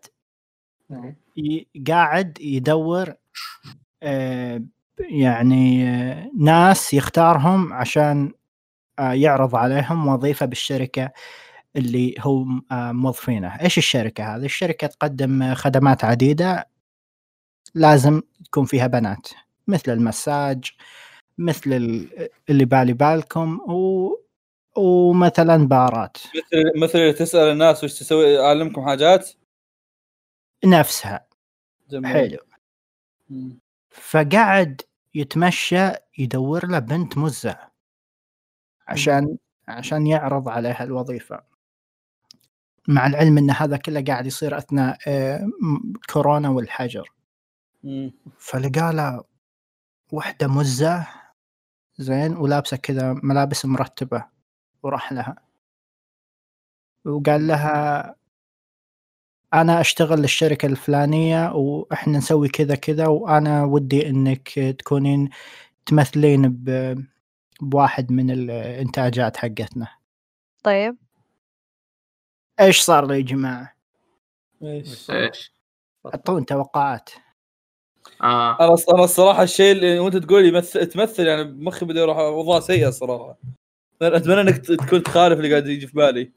ي- قاعد يدور آه يعني آه ناس يختارهم عشان آه يعرض عليهم وظيفة بالشركة اللي هو آه موظفينه إيش الشركة هذه؟ الشركة تقدم آه، خدمات عديدة. لازم تكون فيها بنات مثل المساج مثل ال- اللي بالي بالكم و... ومثلا بارات. مثل مثل اللي تسأل الناس وش تسوي أعلمكم حاجات؟ نفسها. جميل. حلو. مم. فقعد يتمشى يدور له بنت مزة. عشان عشان يعرض عليها الوظيفة. مع العلم إن هذا كله قاعد يصير أثناء آه، م- كورونا والحجر. فلقى له وحدة مزة زين ولابسة كذا ملابس مرتبة وراح لها. وقال لها أنا أشتغل للشركة الفلانية وإحنا نسوي كذا كذا وأنا ودي إنك تكونين تمثلين ب- بواحد من الإنتاجات حقتنا. طيب. إيش صار يا جماعة؟ إيش؟ إيش؟ أعطون توقعات. آه. أنا أنا الصراحة الشيء اللي وأنت تقول يمثل تمثل يعني مخي بدأ يروح وضع سيء الصراحة. أتمنى إنك تكون تخالف اللي قاعد يجي في بالي.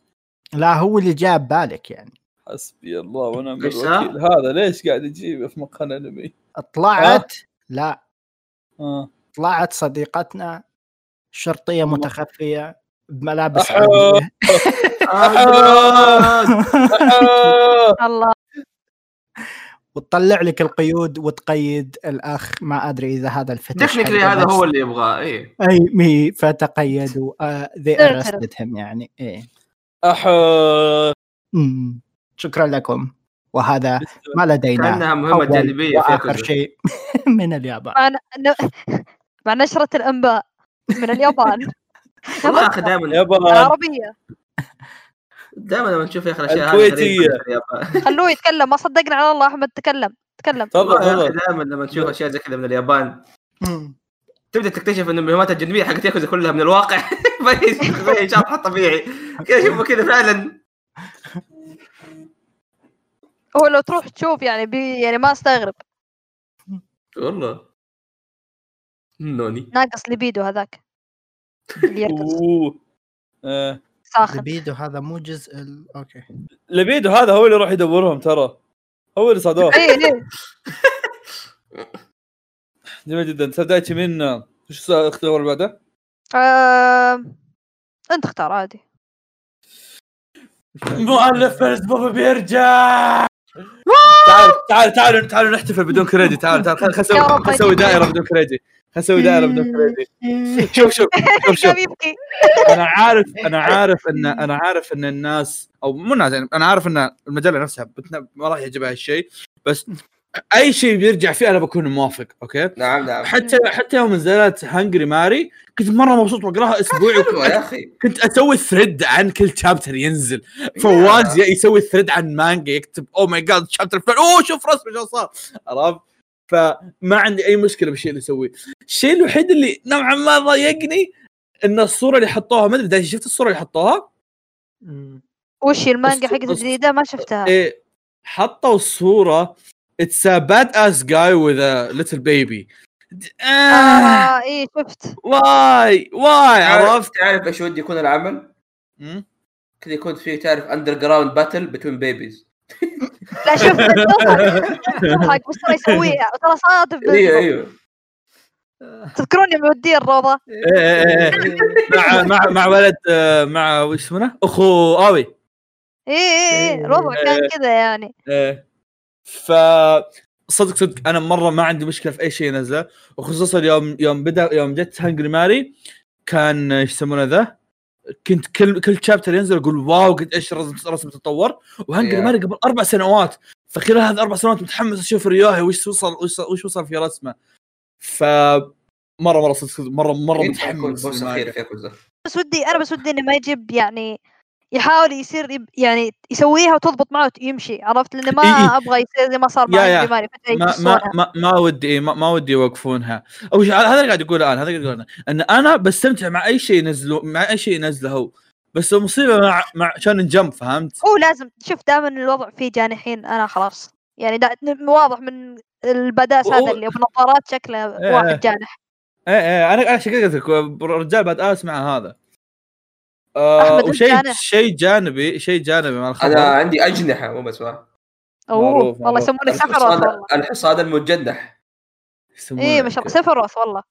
لا هو اللي جاب بالك يعني. حسبي الله ونعم الوكيل هذا ليش قاعد يجيب في مقهى انمي طلعت لا. آه. طلعت صديقتنا شرطية متخفية بملابس. آه. [laughs] [laughs] الله. وتطلع لك القيود وتقيد الأخ ما أدري إذا هذا ال fetish technically هذا هو اللي يبغاه اي أي مي فتقيدوا آه they arrested him يعني إيه. أحد. مم. شكرا لكم. وهذا ما لدينا كأنها مهمة جانبية في ياكوزا. شيء [laughs] من اليابان. مع, ن... مع نشرة الأنباء من اليابان. [laughs] والله أخي دائما يابان. العربية. [laughs] دائما لما نشوف يا أخي الاشياء اليابان. خلوه يتكلم ما صدقنا على الله أحمد تكلم تكلم. تفضل دائما لما تشوف أشياء زي كذا من اليابان. تبدأ تكتشف إن المهمات الجانبية حقت ياكوزا كلها من الواقع. [laughs] زي شرح طبيعي. كذا شوفوا كذا فعلا. هو لو تروح تشوف يعني بي يعني ما أستغرب. والله. نوني. ناقص لبيدو هذاك. اللي يرقص أوه. ساخن لبيدو هذا مو جزء ال... أوكي. لبيدو هذا هو اللي يروح يدورهم ترى. هو اللي صادوه. اي اي [laughs] جميل جدا. تبدايتي من وش اختيار اللي بعده؟ أنت اختار عادي. مؤلف بابا بيرجع! تعال تعال تعال تعال نحتفل بدون كريدي. تعال تعال خل نسوي. دائرة بدون كريدي. خل نسوي دائرة بدون كريدي. [laughs] شوف شوف شوف شوف. [laughs] أنا عارف أنا عارف إن أنا عارف إن الناس أو مو الناس يعني أنا عارف إن المجلة نفسها ما راح يعجبها هالشيء بس أي شيء بيرجع فيه أنا بكون موافق okay؟ نعم نعم. حتى حتى يوم نزلت Hungry Marie كنت مرة مبسوط واقراها اسبوعي حلوة يا أخي. كنت أسوي thread عن كل chapter ينزل. فواز يسوي thread عن مانجا يكتب "Oh oh my god chapter فلان أوه شوف رسمه شو صار. عرفت؟ فما عندي أي مشكلة بالشيء اللي يسويه الشيء الوحيد اللي نوعا ما ضايقني إن الصورة اللي حطوها ما أدري شفت الصورة اللي حطوها. وش المانجا حقت الجديدة؟ ما شفتها. إيه حطوا الصورة it's a badass guy with a little baby آه اي شفت. واي واي عرفت تعرف إيش ودي يكون العمل؟ مم؟ كذا يكون فيه تعرف underground battle between babies لا شوف [laughs] تضحك بس ترى يسويها. ترى صادف أيوه أيوه تذكرون يوم يوديه الروضة؟ إيه إيه إيه. مع مع مع ولد آه، مع وش اسمه؟ أخو آوي. اي اي اي الوضع كان كذا يعني. إيه. ف صدق صدق أنا مرة ما عندي مشكلة في أي شيء نزله وخصوصا يوم يوم بدا يوم جت Hungry Marie كان إيش يسمونه ذا؟ كنت كل كل chapter ينزل أقول واو قد إيش الرسم الرسم تطور. و Hungry Yeah. Marie قبل أربع سنوات فخلال هذه الأربع سنوات متحمس أشوف ريوهي وش وصل وش وصل في رسمه. ف مره مرة صدق صدق مره مرة متحمس بس ودي أنا بس ودي إنه ما يجيب يعني يحاول يصير يعني يسويها وتضبط معه ويمشي عرفت؟ لأنه ما إي إي. أبغى يصير زي ما صار مع ما ما. ما, ما ودي إيه، ما, ما ودي يوقفونها. أو هذا اللي قاعد يقول الان هذا اللي قاعد إن أنا بستمتع مع أي شيء ينزلوا مع أي شيء ينزله هو. بس المصيبة مع مع شان جمب فهمت؟ هو لازم. شوف دائما الوضع فيه جانحين أنا خلاص. يعني دا واضح من البداس هذا اللي أبو نظارات شكله إيه. واحد جانح. إيه إيه. أنا أنا عشان كذا قلت لك الرجال بعد مع هذا. آه وشيء. شيء جانبي شيء جانبي مع الخبر أنا عندي أجنحة مو بس واحد أوه معروف، والله. يسمونه سفروث الحصان والله الحصان المجنح إيه ما شاء الله سفروث والله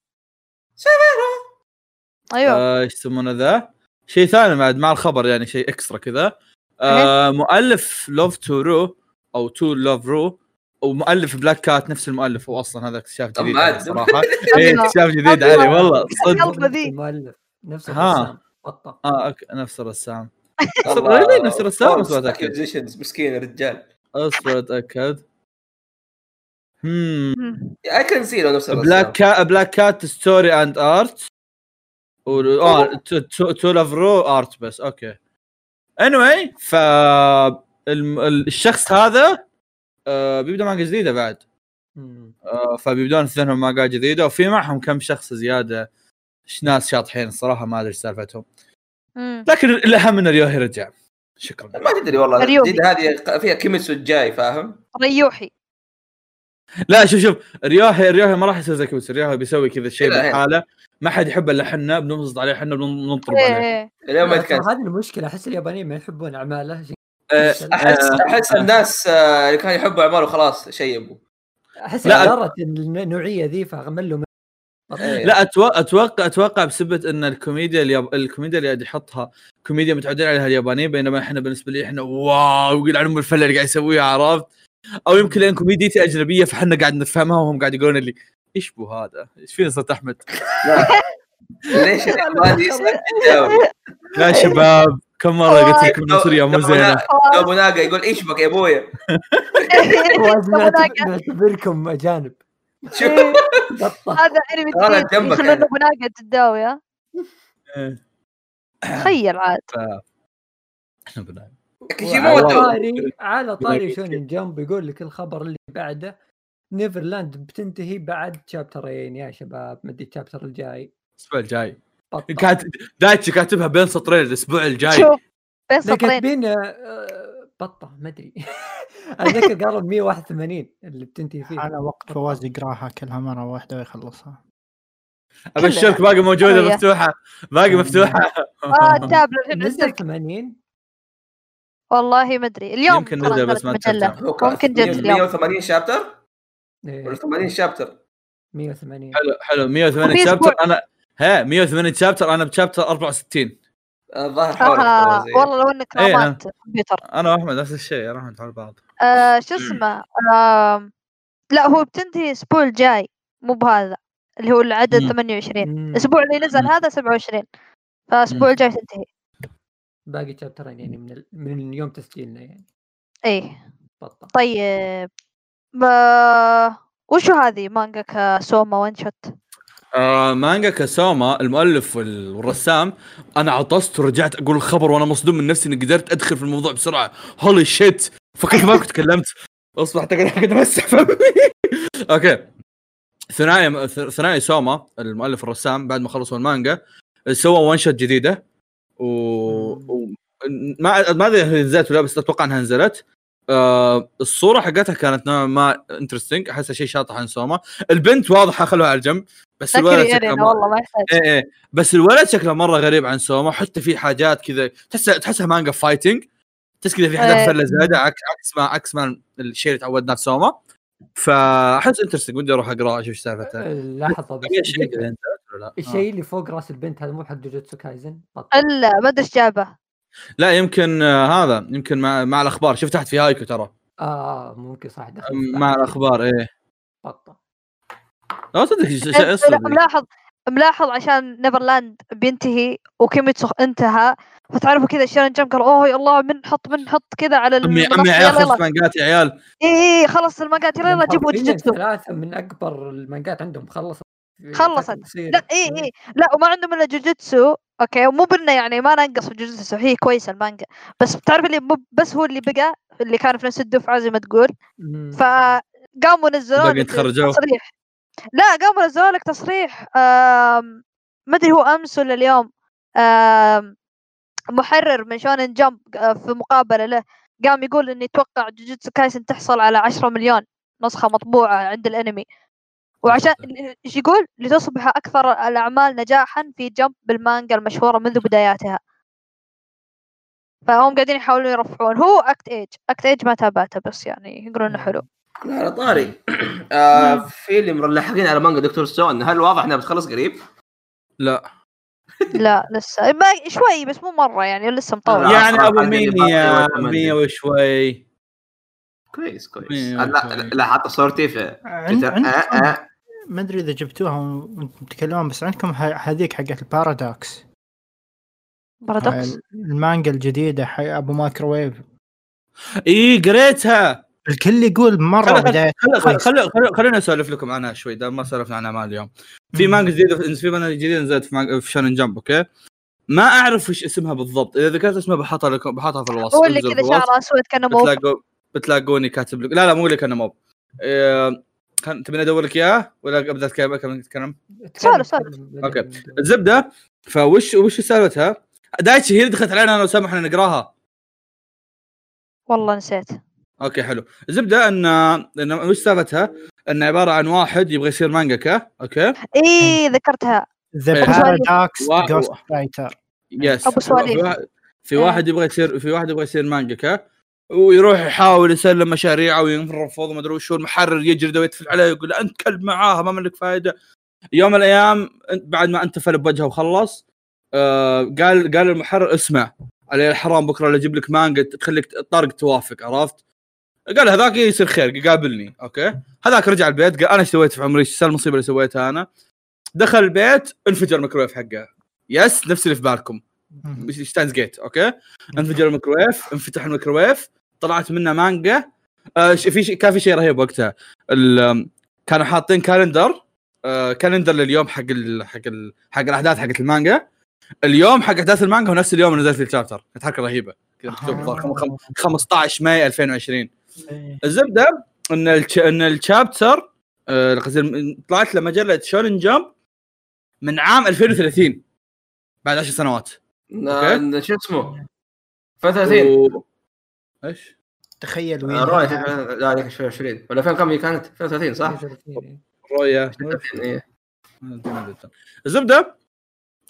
أيوه آه، إيش يسمونه ذا؟ شيء ثاني بعد مع الخبر يعني شيء extra كذا آه مؤلف Love To Ru أو To Love Ru ومؤلف Black Cat نفس المؤلف هو أصلا هذا اكتشاف جديد. صراحة [laughs] إيه اكتشاف جديد. علي والله صدق. المؤلف نفس ها. بطة. آه أوكي، نفس الرسام. [laughs] really نفس الرسام بس accusations، مسكين الرجال أصبر أتأكد. هم. مم. I can see نفس الرسام. Black Cat Black Cat story and art آه To Love Ru art بس أوكي. Anyway ف الم- ال- الشخص هذا آه بيبدأ مانجا جديدة بعد. آه فبيبدون اثنينهم مانجا جديدة وفي معهم كم شخص زيادة. ناس شاطحين الصراحه ما أدري سالفتهم. لكن الأهم إن ريوهي رجع. شكرا. ما تدري والله. الجديدة هذه فيها كيميتسو الجاي فاهم؟ ريوحي لا شوف شوف ريوهي ريوهي ما راح يصير زي كويس ريوهي بيسوي كذا شيء لا، هي. بالحاله ما حد يحب إلا حنا بننصت عليه حنا بننطرب إيه. عليه. اليوم ما يتكلم. هذه المشكلة أحس اليابانيين ما يحبون أعماله. آه، احس آه، أحس الناس آه، اللي كانوا يحبوا أعماله خلاص شيبوا أحس لا، النوعية ذي فملوا إيه. لا أتوقع أتوقع أتوقع بسبه إن الكوميديا الياب... الكوميديا اللي قاعد يحطها كوميديا متعودين عليها اليابانيين بينما إحنا بالنسبة لي إحنا واو يقول عن ام الفله اللي قاعد يسويها عرفت؟ أو يمكن لأن كوميديتي أجنبية فإحنا قاعد نفهمها وهم قاعد يقولون لي إيش بو هذا؟ إيش فينا صوت أحمد؟ ليش يا [laughs] شباب كم مرة قلت لكم سوريا مو زينة. أبو ناقة يقول إيش بك يا أبويا؟ [laughs] [laughs] نعتبركم أجانب. هذا إنمي أنا جديد جنبك يخلون ناقه تداوي ها؟ إيه. تخيل عاد. على كيشيموتو طاري على طاري Shonen Jump يقول لك الخبر اللي بعده Neverland بتنتهي بعد chapter ين يا شباب مدي ال chapter الجاي. الأسبوع الجاي. كانت دايتشي كاتبها بين سطرين الأسبوع الجاي. شوف بين سطرين. كاتبين بطة ما أدري. [laughs] أتذكر قالوا 181 اللي بتنتهي فيه. على وقت فواز يقراها كلها مرة واحدة ويخلصها. أبشرك باقي موجودة شوية. مفتوحة. باقي مفتوحة. آه [laughs] التابلت نزل عندك. 80 والله ما أدري. اليوم يمكن نزل بس ما ممكن جت اليوم. 180 شابتر؟ إيه، ولا 80 شابتر؟ 180 حلو حلو. 180 وفي شابتر. أنا ها 180 شابتر. أنا بشابتر 64 الظاهر آه ترى زي- والله لو إنك إيه، رامات كمبيوتر أنا وأحمد نفس الشيء واحمد على بعض. آه شو اسمه آه لا هو بتنتهي الأسبوع الجاي مو بهذا اللي هو العدد مم. 28 مم. الأسبوع اللي نزل مم. هذا 27 فالأسبوع. الجاي تنتهي. باقي شابترين يعني من ال... من يوم تسجيلنا يعني. إيه. بطه طيب ب... وشو هذه مانجا سوما one shot آه مانجا كاسوما المؤلف وال- والرسام أنا عطست ورجعت أقول الخبر وأنا مصدوم من نفسي إني قدرت أدخل في الموضوع بسرعة. holy shit فكرت ما كنت تكلمت أصبح كنت امسح فمي [laughs] أوكي. ثنائي ثنائي سوما المؤلف والرسام بعد ما خلصوا المانجا سووا one shot جديدة. و... و... ما ما أدري هي نزلت ولا بس أتوقع إنها نزلت. آه الصورة حقتها كانت نوعا ما interesting أحسها شيء شاطح عن سوما البنت واضحة خلوها على جنب بس الولد شكله والله ما يحتاج. إيه إيه. بس الولد شكله مرة غريب عن سوما حتى في حاجات كذا تحس تحسها مانجا fighting تحس كذا في حاجات إيه. فلة زيادة عكس عكس ما عكس ما الشيء اللي تعودناه في سوما فأحس interesting ودي أروح أقرأ أشوف سالفته. لحظة بس في شيء دقيقة. كذا أنت ولا لا؟ آه. الشيء اللي فوق راس البنت هذا مو حق جوجوتسو كايزن. إلا ما أدري إيش جابه. لا يمكن آه هذا يمكن مع, مع الأخبار. شفت تحت في هايكو ترى. آه ممكن صح دخل مع الأخبار إيه. بطه لا صدق لا، اصبر ملاحظ ملاحظ عشان Neverland بينتهي وكيميتسو انتهى فتعرفوا كذا Shonen Jump قال أوه يا الله من نحط من نحط كذا على أمي أمي يا عيال خلص يلا. مانجات يا عيال. اي اي خلص المانجات يلا يلا جيبوا حرفياً جوجوتسو ثلاثة من أكبر المانجات عندهم خلصت. خلصت. لا اي اي لا وما عندهم إلا جوجوتسو أوكي ومو بنا يعني ما ننقص في جوجوتسو هي كويسة المانجا بس بتعرف اللي مو بس هو اللي بقى اللي كان في نفس الدفعة زي ما تقول. فقاموا نزلوا. تصريح لا قاموا نزلوا لك تصريح ما أدري هو أمس ولا اليوم محرر من Shonen Jump آه، في مقابلة له قام يقول انه يتوقع جوجوتسو كايسن تحصل على 10 مليون نسخة مطبوعة عند الأنمي. وعشان إيش يقول؟ لتصبح أكثر الأعمال نجاحا في Jump بالمانجا المشهورة منذ بداياتها. فهم قاعدين يحاولون يرفعون. هو Act-Age Act-Age ما تابعته بس يعني يقولون إنه حلو. لا على طاري. [coughs] آه في اللي ملاحقين على مانجا Dr. Stone. هل واضح إنها بتخلص قريب؟ لا. [laughs] لا لسه. شوي بس مو مرة يعني لسه مطول. يعني أبو مينيا ولا مية وشوي. كويس كويس. لا. لا حاطه صورتي في تويتر. آه آه. ما أدري إذا جبتوها وأنتم تتكلمون بس عندكم ه- هذيك حقت ال paradox paradox المانجا الجديدة حق أبو مايكروويف. اي قريتها. الكل يقول مرة خل- بداية خل- خل- كويسة. خل- خل- خليني أسولف لكم عنها شوي دام ما سولفنا عنها مال اليوم في. مانجا جديدة في مانجا جديدة نزلت في, في Shonen Jump okay ما أعرف وش اسمها بالضبط إذا ذكرت اسمها بحطها لكم بحطها في الوصف هو اللي كذا. شعره أسود كأنه موف بتلاقوا بتلاقوني كاتب لك لا لا مو لك أنا موب إيه، خل- تبيني أدور لك إياها ولا أبدأ اتكلم سولف- سولف. okay. الزبدة فوش وش سالفتها؟ دايتشي هي اللي دخلت علينا أنا وسام إحنا نقراها والله نسيت okay حلو الزبدة ان أن وش سالفتها؟ أن عبارة عن واحد يبغى يصير mangaka okay اي ذكرتها ذا. Paradox Ghostwriter yes سواليف. في واحد إيه. واحد يبغى يصير في واحد يبغى يصير مانجاكا ويروح يحاول يسلم مشاريعه وينرفض وما أدري وشو المحرر يجلده ويتفل عليه ويقول له أنت كلب معاها ما منك فائده يوم من الأيام بعد ما انتفل بوجهه وخلص آه قال قال المحرر اسمع علي الحرام بكرة اللي أجيب لك مانجا تخليك طارق توافق عرفت؟ قال هذاك يصير خير قابلني okay؟ هذاك رجع البيت قال أنا إيش سويت في عمري؟ إيش المصيبة اللي سويتها أنا؟ دخل البيت انفجر الميكرويف حقه. yes نفس اللي في بالكم. Steins Gate okay؟ انفجر الميكروويف انفتح الميكروويف طلعت منه مانجا. آه في شيء كان في شيء رهيب وقتها. كانوا حاطين calendar آه calendar لليوم حق ال حق ال حق الأحداث حقت المانجا. اليوم حق أحداث المانجا هو نفس اليوم اللي نزل فيه ال chapter كانت حركه رهيبة. كذا مكتوب بالضبط. خم- خم- 15 May 2020 إيه. الزبدة إن الش... إن ال chapter آه، طلعت له مجله شونن جمب من عام 2030 بعد 10 سنوات شو اسمه 35 و... إيش؟ تخيل وين آه، رؤية هذا. لا هذيك 2020 ولا 2000 كم هي كانت 2030 صح؟ 30. رؤيا 30 إيه. الزبدة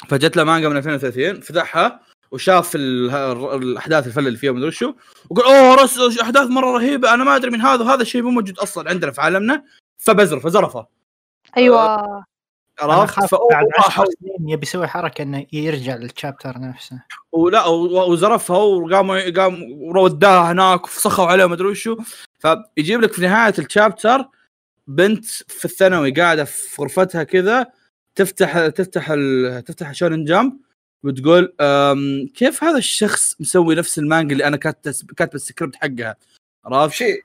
فجت له مانجا من 2030 فتحها وشاف الأحداث الفله اللي فيها مدري شو وقال أوه رس أحداث مرة رهيبة أنا ما أدري من هذا وهذا الشيء مو موجود أصلا عندنا في عالمنا. فبزر فزرفه. أيوه. أنا عرفت بعد راح 10 سنين يبي يسوي حركة إنه يرجع لل chapter نفسه. ولا وزرفها وقام قام وداها هناك وفسخوا عليه ومدري وشو فيجيب لك في نهاية ال chapter بنت في الثانوي قاعدة في غرفتها كذا تفتح تفتح ال... تفتح Shonen Jump. وتقول كيف هذا الشخص مسوي نفس المانجا اللي أنا كاتب السكريبت حقها؟ عرفت؟ شيء.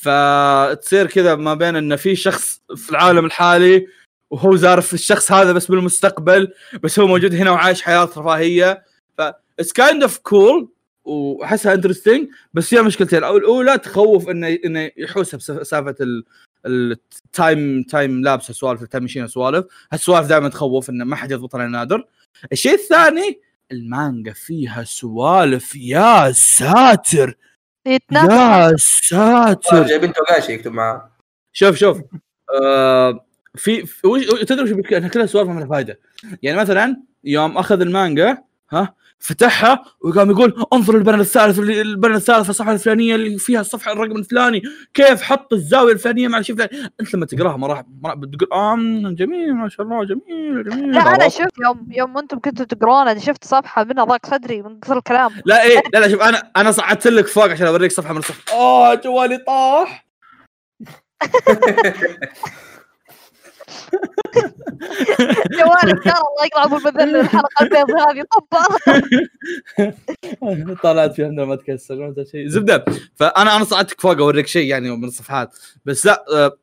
فتصير كذا ما بين إن في شخص في العالم الحالي وهو زارف الشخص هذا بس بالمستقبل بس هو موجود هنا وعايش حياة رفاهية. ف it's kind of cool وأحسها interesting بس فيها مشكلتين. أو الأولى تخوف إنه إنه يحوسها بسالفة ال ال time time lapse سوالف ال time machine سوالف هالسوالف دائما تخوف إنه ما حد يضبطها لأنه نادر. الشيء الثاني المانجا فيها سوالف. يا ساتر! يا ساتر! جايبين توغاشي يكتب معاه. شوف شوف. آه في في- وش تدري إنها كلها سوالف ما لها فائده يعني مثلا يوم أخذ المانجا ها فتحها وقام يقول انظر البنر الثالث البنر الثالث في الصفحة الفلانية اللي فيها الصفحة الرقم الفلاني كيف حط الزاوية الفلانية مع الشيء الفلاني أنت لما تقراها ما راح بتقول آه جميل ما شاء الله جميل جميل. لا أنا؟ شفت يوم يوم أنتم كنتوا تقرون أنا شفت صفحة منها ضاق صدري من كثر الكلام. لا إيه لا لا شوف أنا أنا صعدت لك فوق عشان أوريك صفحة من الصفحة. اوه جوالي طاح. [laughs] جوالك كان الله يقطع أبو المذل الحلقة البيض هذه طبها [laughs] طلعت فيها عندما ما تكسر أدري شيء زبدة فأنا أنا صعدتك فوق أوريك شيء يعني من الصفحات. بس لا آه،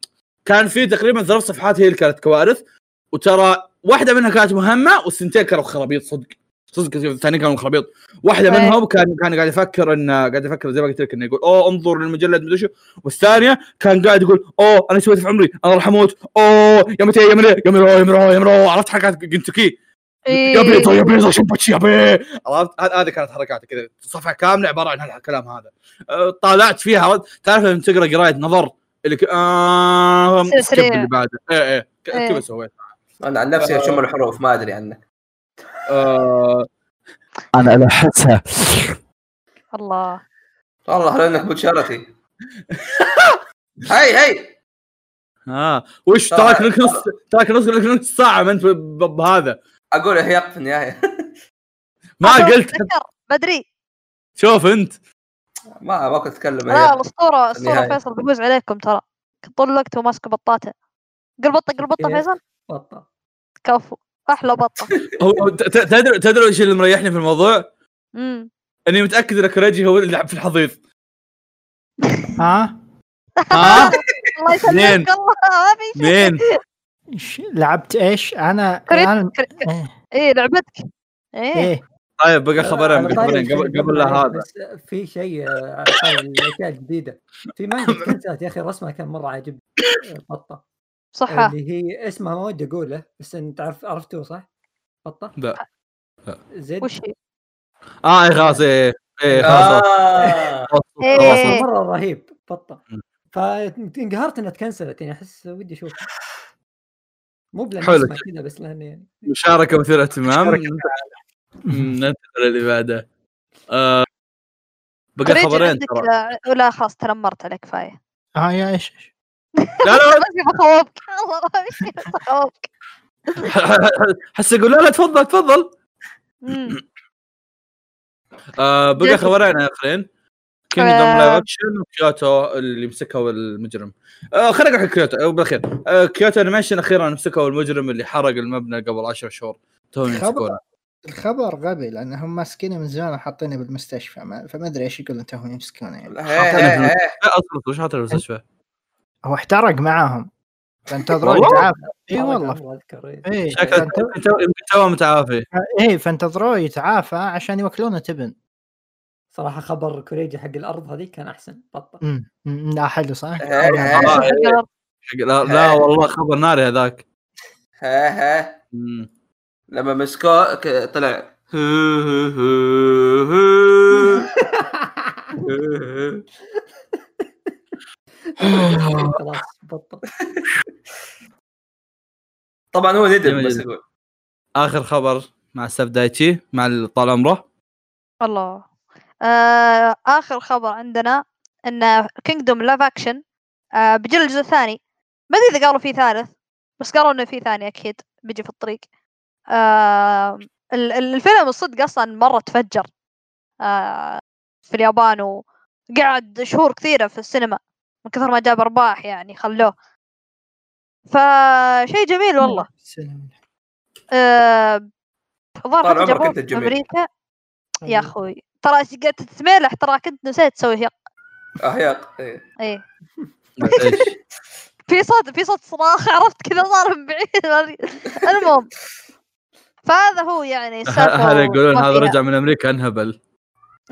كان في تقريبا ثلاث صفحات هي اللي كانت كوارث وترى واحدة منها كانت مهمة والثنتين كانوا خرابيط صدق. صدق الثانيين كانوا خرابيط. واحدة أي. منهم كان كان قاعد يفكر ان قاعد يفكر زي ما قلت لك إنه يقول أوه انظر للمجلد مدري شو. والثانية كان قاعد يقول أوه أنا سويت في عمري أنا راح أموت. أوه يا متى يا متى يا مرو يا مرو يا مرو عرفت حركات جنتوكي. إيه. يا بيضة يا بيضة شمبتشي يا بي عرفت؟ هذ- هذه كانت حركاته كذا. صفحة كاملة عبارة عن هالكلام هذا. أه، طالعت فيها تعرف لما تقرأ قراية نظر؟ اللي ك... آه... اللي بعده. إيه إيه. ك- إيه. كذا سويت؟ أنا عن نفسي اشم الحروف؟ ما أدري عنك آه... أنا الحسها الله. والله لو إنك بشارتي هاي هاي. آه. وش طبعاً. تراك لك نص تراك نص لك نص ساعة ما انت بهذا؟ أقول هيق في النهاية. ما قلت. بدري شوف أنت. ما ما كنت أتكلم لا. الأسطورة اسطوره النهاية. فيصل بيفوز عليكم ترى. طول الوقت هو ماسك بطاته قل بطه قل بطه كيف؟ فيصل؟ بطة. كفو. أحلى بطه هو ت- ت- تدري تدري إيش اللي مريحني في الموضوع؟ امم اني متأكد إن كريجي هو اللي لعب في الحضيض. ها؟ [laughs] ها؟ الله؟ يسلمك الله ما في شيء. مين؟ إيش لعبت إيش؟ أنا أنا كريت- إيه, لعبتك. إيه. إيه. طيب بقى خبرين بقى طاري خبرين الشيء قبل قبل هذا. بس في شيء آه، على طاري الأشياء الجديدة. في مانجا [laughs] كنسلت يا أخي رسمها كان مرة عاجبني آه، بطة. صحة اللي هي اسمها ما ودي أقوله بس انت عارف عرفتوه صح؟ بطة؟ لا. زد؟ وش هي؟ آه إيه، خلاص إيه إيه خلاص آه. خلاص إيه. خلاص. مرة رهيب بطة. م. فانقهرت إنها تكنسلت يعني أحس ودي أشوفها. مو بلان حلو. كذا بس لأنه يعني مشاركة مثيرة اهتمام. ننتقل اللي بعده. آه بقى خبرين ترى. لا- لا خلاص تنمرت عليك كفايه آه يا إيش إيش؟ لا لا ما في بخوفك حس يقول لا لا تفضل تفضل. آه بقى خبرين اخرين Kingdom آه. live action وكيوتو اللي مسكوا المجرم. آه خلينا نقول كيوتو آه، بالأخير. آه Kyoto Animation أخيرا مسكوا المجرم اللي حرق المبنى قبل 10 شهور. خبر. يمسكونه الخبر غبي لانهم ماسكينه من زمان وحاطينه بالمستشفى. ما فما أدري إيش يقولون توهم يمسكونه يعني. هي- هي- هي. لا أصلا وش حاطين المستشفى؟ هو احترق معاهم. فانتظروا؟ يتعافى. إي والله. إيه. إي شكله تو- متعافي. إي فانتظروه يتعافى عشان يوكلونه تبن صراحة خبر كوريجي حق الأرض هذيك كان أحسن. أمم، لا حلو صح؟ [laughs] [laughs] آه، [laughs] لا, لا والله خبر ناري هذاك. هي. مم. لما مسكوه طلع. [laughs] خلاص بطل. [laughs] طبعا هو ندم بس جدا. يقول آخر خبر مع سف دايتشي مع ال- طال عمره. الله. آه آخر خبر عندنا إن Kingdom live action آه بيجي الجزء الثاني. ما أدري إذا قالوا فيه ثالث بس قالوا إنه في ثاني أكيد بيجي في الطريق. آه ال- ال- الفيلم الصدق أصلا مرة تفجر. آه في اليابان وقعد شهور كثيرة في السينما. من كثر ما جاب أرباح يعني خلوه فشيء جميل والله سلام. آه، الظاهر طال عمرك جابوه أنت في الجميل. أمريكا يا. أخوي ترى قاعد تتميلح ترى كنت نسيت تسوي هيق اهياق إيه. إيه [laughs] إيش [laughs] في صوت في صوت صراخ عرفت كذا صار من بعيد. المهم فهذا هو يعني هذا يقولون هذا. رجع من أمريكا انهبل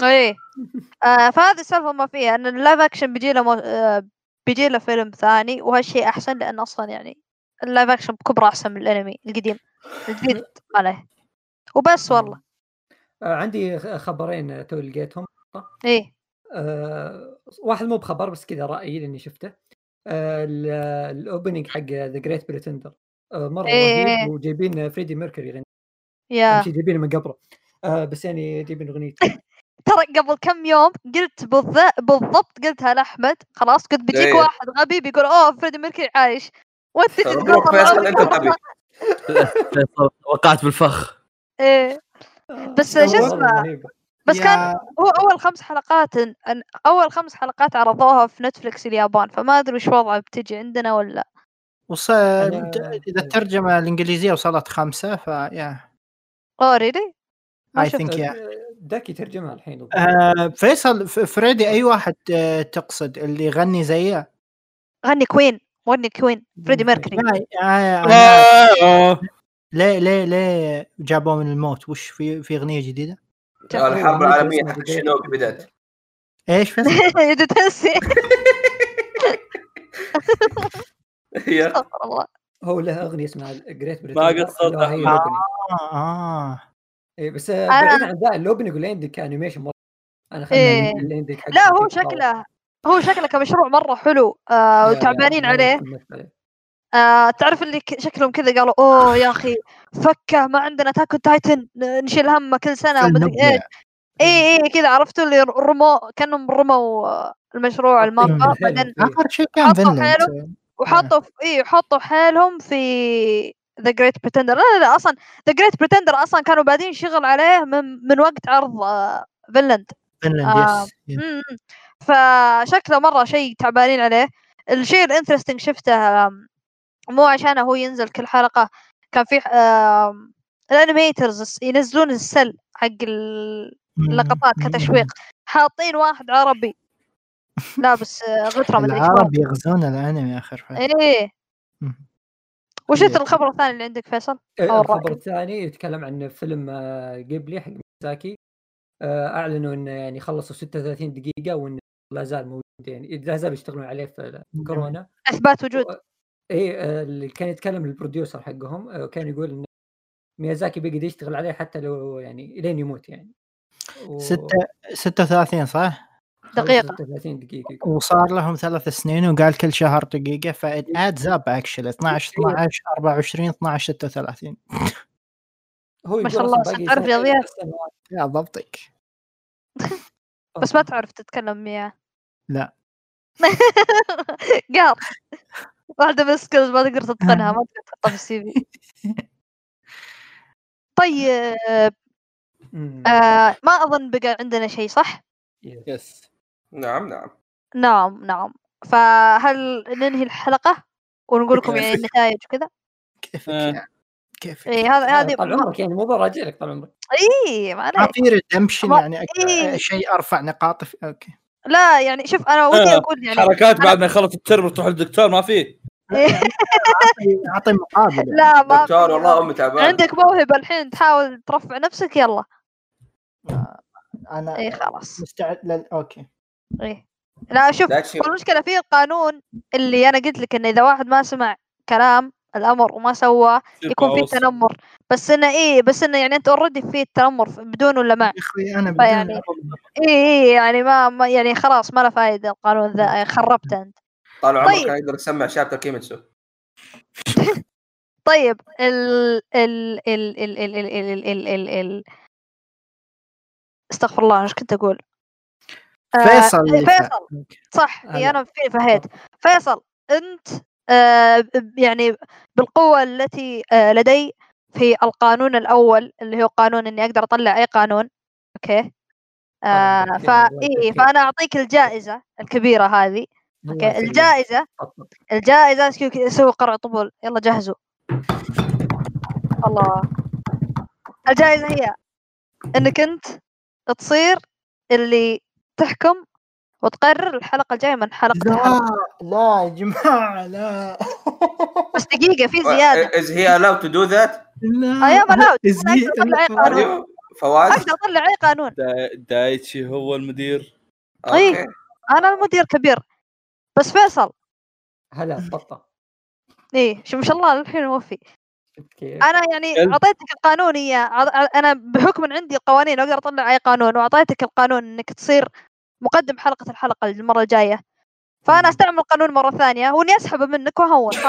إيه. [laughs] آه فهذه السالفة ما فيها إن ال live action بيجي له مو... آه بيجي له فيلم ثاني وهالشيء أحسن لأن أصلا يعني ال live action بكبره أحسن من الأنمي القديم الجديد عليه. وبس والله. آه، عندي خبرين تو لقيتهم إيه. آه، واحد مو بخبر بس كذا رأيي لأني شفته. آه، ال- ال opening حق ذا Great Pretender مرة إيه. رهيب وجايبين فريدي ميركوري يغني يا. جايبينه من قبره. آه، بس يعني جايبين اغنيته [laughs] ترى قبل كم يوم قلت بالض- بالضبط قلتها لأحمد خلاص قلت بيجيك إيه. واحد غبي بيقول أوه فريدي ميركوري عايش. وانت تقول وقعت بالفخ. إيه. بس شو اسمه؟ بس يا- كان هو أول خمس حلقات أن- أول خمس حلقات عرضوها في نتفلكس اليابان فما أدري وش وضعه بتجي عندنا ولا وص... أنا- إذا الترجمة الإنجليزية وصلت خمسة فيا. أوه ريلي اي ثينك يا. آه، داكي ترجمها الحين آه، فيصل فريدي أي واحد آه، تقصد اللي يغني زيه؟ غني كوين غني كوين فريدي ميركوري. ليه ليه ليه جابوه من الموت وش في في أغنية جديدة؟ الحرب العالمية حق الشنوبي بدأت إيش فيصل؟ [laughs] هي استغفر الله هو له أغنية اسمها Great ما قد صدق. هي آه. ال opening. آه إيه بس أنا- بعيد عن ذا ال opening وال ending ك animation مرة. أنا إيه. لا هو شكله هو شكله كمشروع مرة حلو آه وتعبانين عليه. آه تعرف اللي شكلهم كذا قالوا أوه يا أخي فكه ما عندنا Attack on Titan نشيل همه كل سنة. ومدري إيش. اي اي كذا عرفتوا اللي رموا كأنهم رموا آه، المشروع المانجا بعدين آخر شيء كان فينلاند وحطوا في اي حطوا حيلهم في The Great Pretender لا لا لا أصلا The Great Pretender أصلا كانوا بادين شغل عليه من من وقت عرض فينلاند آه، yes. فشكله مرة شيء تعبانين عليه. الشيء ال interesting شفته مو عشان هو ينزل كل حلقة كان في ال animators ينزلون ال cel حق ال- اللقطات كتشويق. حاطين واحد عربي. لابس آه، غترة مدري إيش العرب يغزون الأنمي آخر فتره إيه. وش انت yep. الخبر الثاني اللي عندك فيصل؟ أو الخبر. الثاني يتكلم عن فيلم آه، جيبلي حق ميزاكي آه، أعلنوا إنه يعني خلصوا 36 دقيقة وإنه لا زال موجود يعني لا زالوا يشتغلون عليه في كورونا إثبات وجود اي اللي كان يتكلم ال producer حقهم آه، كان يقول إن ميازاكي بيقدر يشتغل عليه حتى لو يعني إلين يموت يعني و- ستة 36 صح؟ دقيقة. 36 دقيقة. وصار لهم ثلاث سنين وقال كل شهر دقيقة ف it adds up actually 12 12 24 12 36 هو ما شاء الله، تعرف رياضيات. يا ضبطك. [laughs] بس ما تعرف تتكلم وياه لا. [laughs] قال. واحدة من ال skills ما تقدر تتقنها ما تقدر تحطها في ال CV. [laughs] طيب. آه ما أظن بقى عندنا شيء صح؟ yes نعم نعم. نعم نعم. فهل ننهي الحلقة ونقول لكم يعني النتائج وكذا؟ كيفك آه. يا كيفك؟ اي هذا هذه طال عمرك يعني مو براجع لك طال عمرك. اي ما عليك في redemption يعني أك- إيه. شيء أرفع نقاط في okay. لا يعني شوف أنا ودي آه، أقول يعني حركات بعد ما يخلص الترم تروح للدكتور ما في. [laughs] أعطي- أعطي مقابل لا ما دكتور. والله أمي تعبان عندك موهبة الحين تحاول ترفع نفسك يلا. أنا اي خلاص. مستعد لل okay. إيه لا شوف المشكلة في القانون اللي أنا قلت لك انه اذا واحد ما سمع كلام الامر وما سواه يكون في. تنمر بس انه إيه بس انه يعني انت already في التنمر بدون ولا مع أنا بدون إيه إيه يعني ما, ما يعني خلاص ما له فايدة القانون ذا خربته انت طال عمرك طيب. يقدر يسمع chapter كيميتسو طيب ال ال ال ال ال ال ال ال ال ال استغفر الله إيش كنت أقول؟ آه، فيصل فا- فيصل. صح. اي أنا في فهيت. فيصل أنت آه يعني بالقوة التي آه لدي في القانون الأول اللي هو قانون إني أقدر أطلع أي قانون okay؟ آه فا إيه فأنا أعطيك الجائزة الكبيرة هذه okay؟ تفضل. الجائزة سوي قرع طبول. يلا جهزوا. الله. الجائزة هي إنك أنت تصير اللي تحكم وتقرر الحلقة الجاية من حلقة لا الحلقة لا يا جماعة لا. بس دقيقة في زيادة. is he allowed to do that? لا. أي أيوه فواز؟ أقدر أطلع أي قانون. دا- دايتشي هو المدير. okay. أنا المدير كبير. بس فيصل. هلا بطه إيه شو ما شاء الله الحين موفي أنا يعني. أعطيتك القانون عط- أنا بحكم إن عندي القوانين أقدر أطلع أي قانون وأعطيتك القانون إنك تصير مقدم حلقة الحلقة المرة الجاية. فأنا أستعمل القانون مرة ثانية وإني أسحبه منك واهون. [laughs]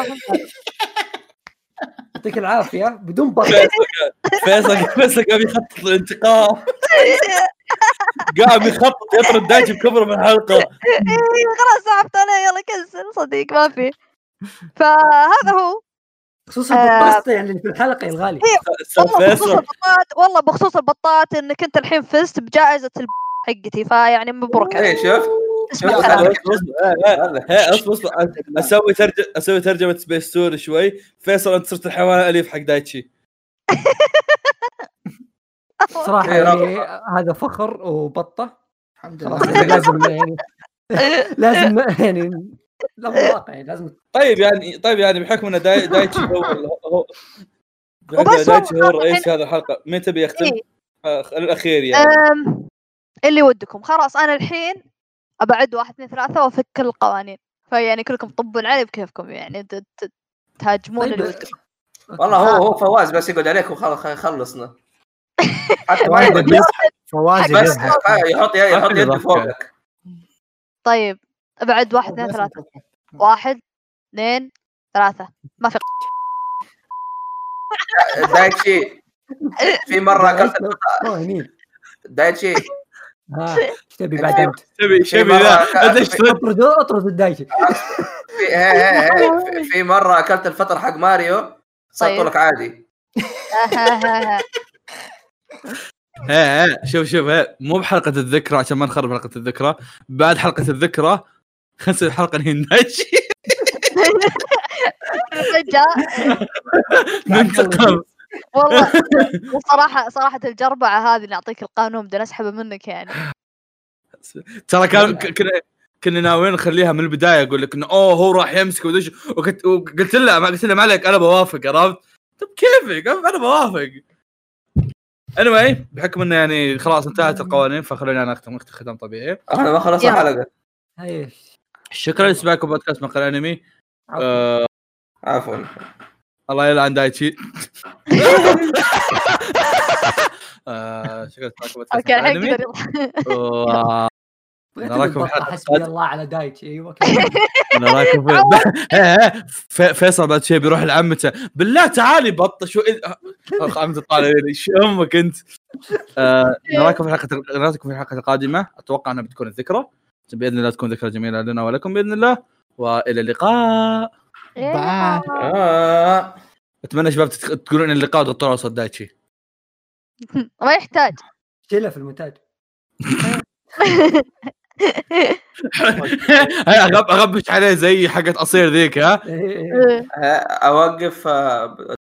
يعطيك العافية بدون [laughs] بطه فيصل [laughs] فيصل قام يخطط الانتقام قام يخطط يطرد دايتشي بكبره من الحلقة. إيه، خلاص سحبت عليه يلا كنسل صديق ما في. فهذا هو. خصوصا آه. بطاسته يعني في الحلقة يا الغالي والله بخصوص البطاط والله بخصوص البطاط انك انت الحين فزت بجائزة الب... حقتي فيعني مبروك عليك إيه اصبر اصبر إيه، إيه، إيه، اصبر أسوي ترجمه أسوي ترجمه سبيس تور شوي فيصل انت صرت الحيوان الاليف حق دايتشي صراحة إيه، يعني هذا فخر وبطه الحمد لله يعني لازم يعني لازم يعني لا يعني لازم طيب يعني طيب يعني بحكم ان داي دايتشي هو [laughs] هو وبس دايتشي هو الرئيس هذه الحلقة مين تبي يختم؟ إيه. آه، الأخير يعني أم... اللي ودكم خلاص أنا الحين أبعد واحد اثنين ثلاثة وأفك كل القوانين فيعني كلكم طبوا علي بكيفكم يعني ت- ت- تهاجمون طيب اللي ودكم والله هو هو فواز بس يقعد عليك وخلاص يخلصنا حتى ما [laughs] فواز يقعد يزهق. فواز بس. يحط يحط يده. فوقك طيب أبعد واحد اثنين ثلاثة. واحد اثنين ثلاثة. ما في [laughs] دايتشي. في أوه، هني دايتشي. ها إيش تبي بعد انت؟ مرة أنت إيش ترد؟ اطرد أطرد الدايتشي. في هي هي هي في- مرة أكلت الفطر حق ماريو. صرت طيب. لك عادي. [laughs] إيه إيه. شوف شوف مو بحلقة الذكرى عشان ما نخرب حلقة الذكرى. بعد حلقة الذكرى خلينا نسوي حلقة نهي دايتشي فجأة ننتقم والله [laughs] وصراحة صراحة الجربعة هذه اللي أعطيك القانون بدون أسحبه منك يعني. ترى كان كنا كنا ناويين نخليها من البداية أقول لك إنه أوه هو راح يمسك ودش وقلت وقلت له ما قلت له ما عليك أنا بوافق عرفت؟ طب كيفك؟ أنا بوافق. Anyway بحكم إنه يعني خلاص انتهت القوانين فخلوني أنا أختم ختام طبيعي. أنا ما خلصت يلا. الحلقة إيش شكرا لسماعكم بودكاست مقال أنمي. آه عفوا. الله يلعن دايتشي. [laughs] آه شكرا لسماعكم بودكاست أوكي مقال الحين. و- [laughs] نراكم حسبي. الله على دايتشي. أيوه. [laughs] نراكم في في- فيصل بعد شيء بيروح لعمته. بالله تعالي بطة شو أخ عمته طالع لي. شو أمك أنت؟ آه، نراكم في الحلقة نراكم في الحلقة القادمة. أتوقع إنها بتكون الذكرى. بإذن الله تكون ذكرى جميلة لنا ولكم بإذن الله وإلى اللقاء. بعد. آه. أتمنى شباب تقولون ان اللقاء دكتور صوت دايتشي. [laughs] ما يحتاج. شيلها في المونتاج. [laughs] أغبش عليه زي حقت اصير ذيك ها؟ إيه، إيه. أوقف آه،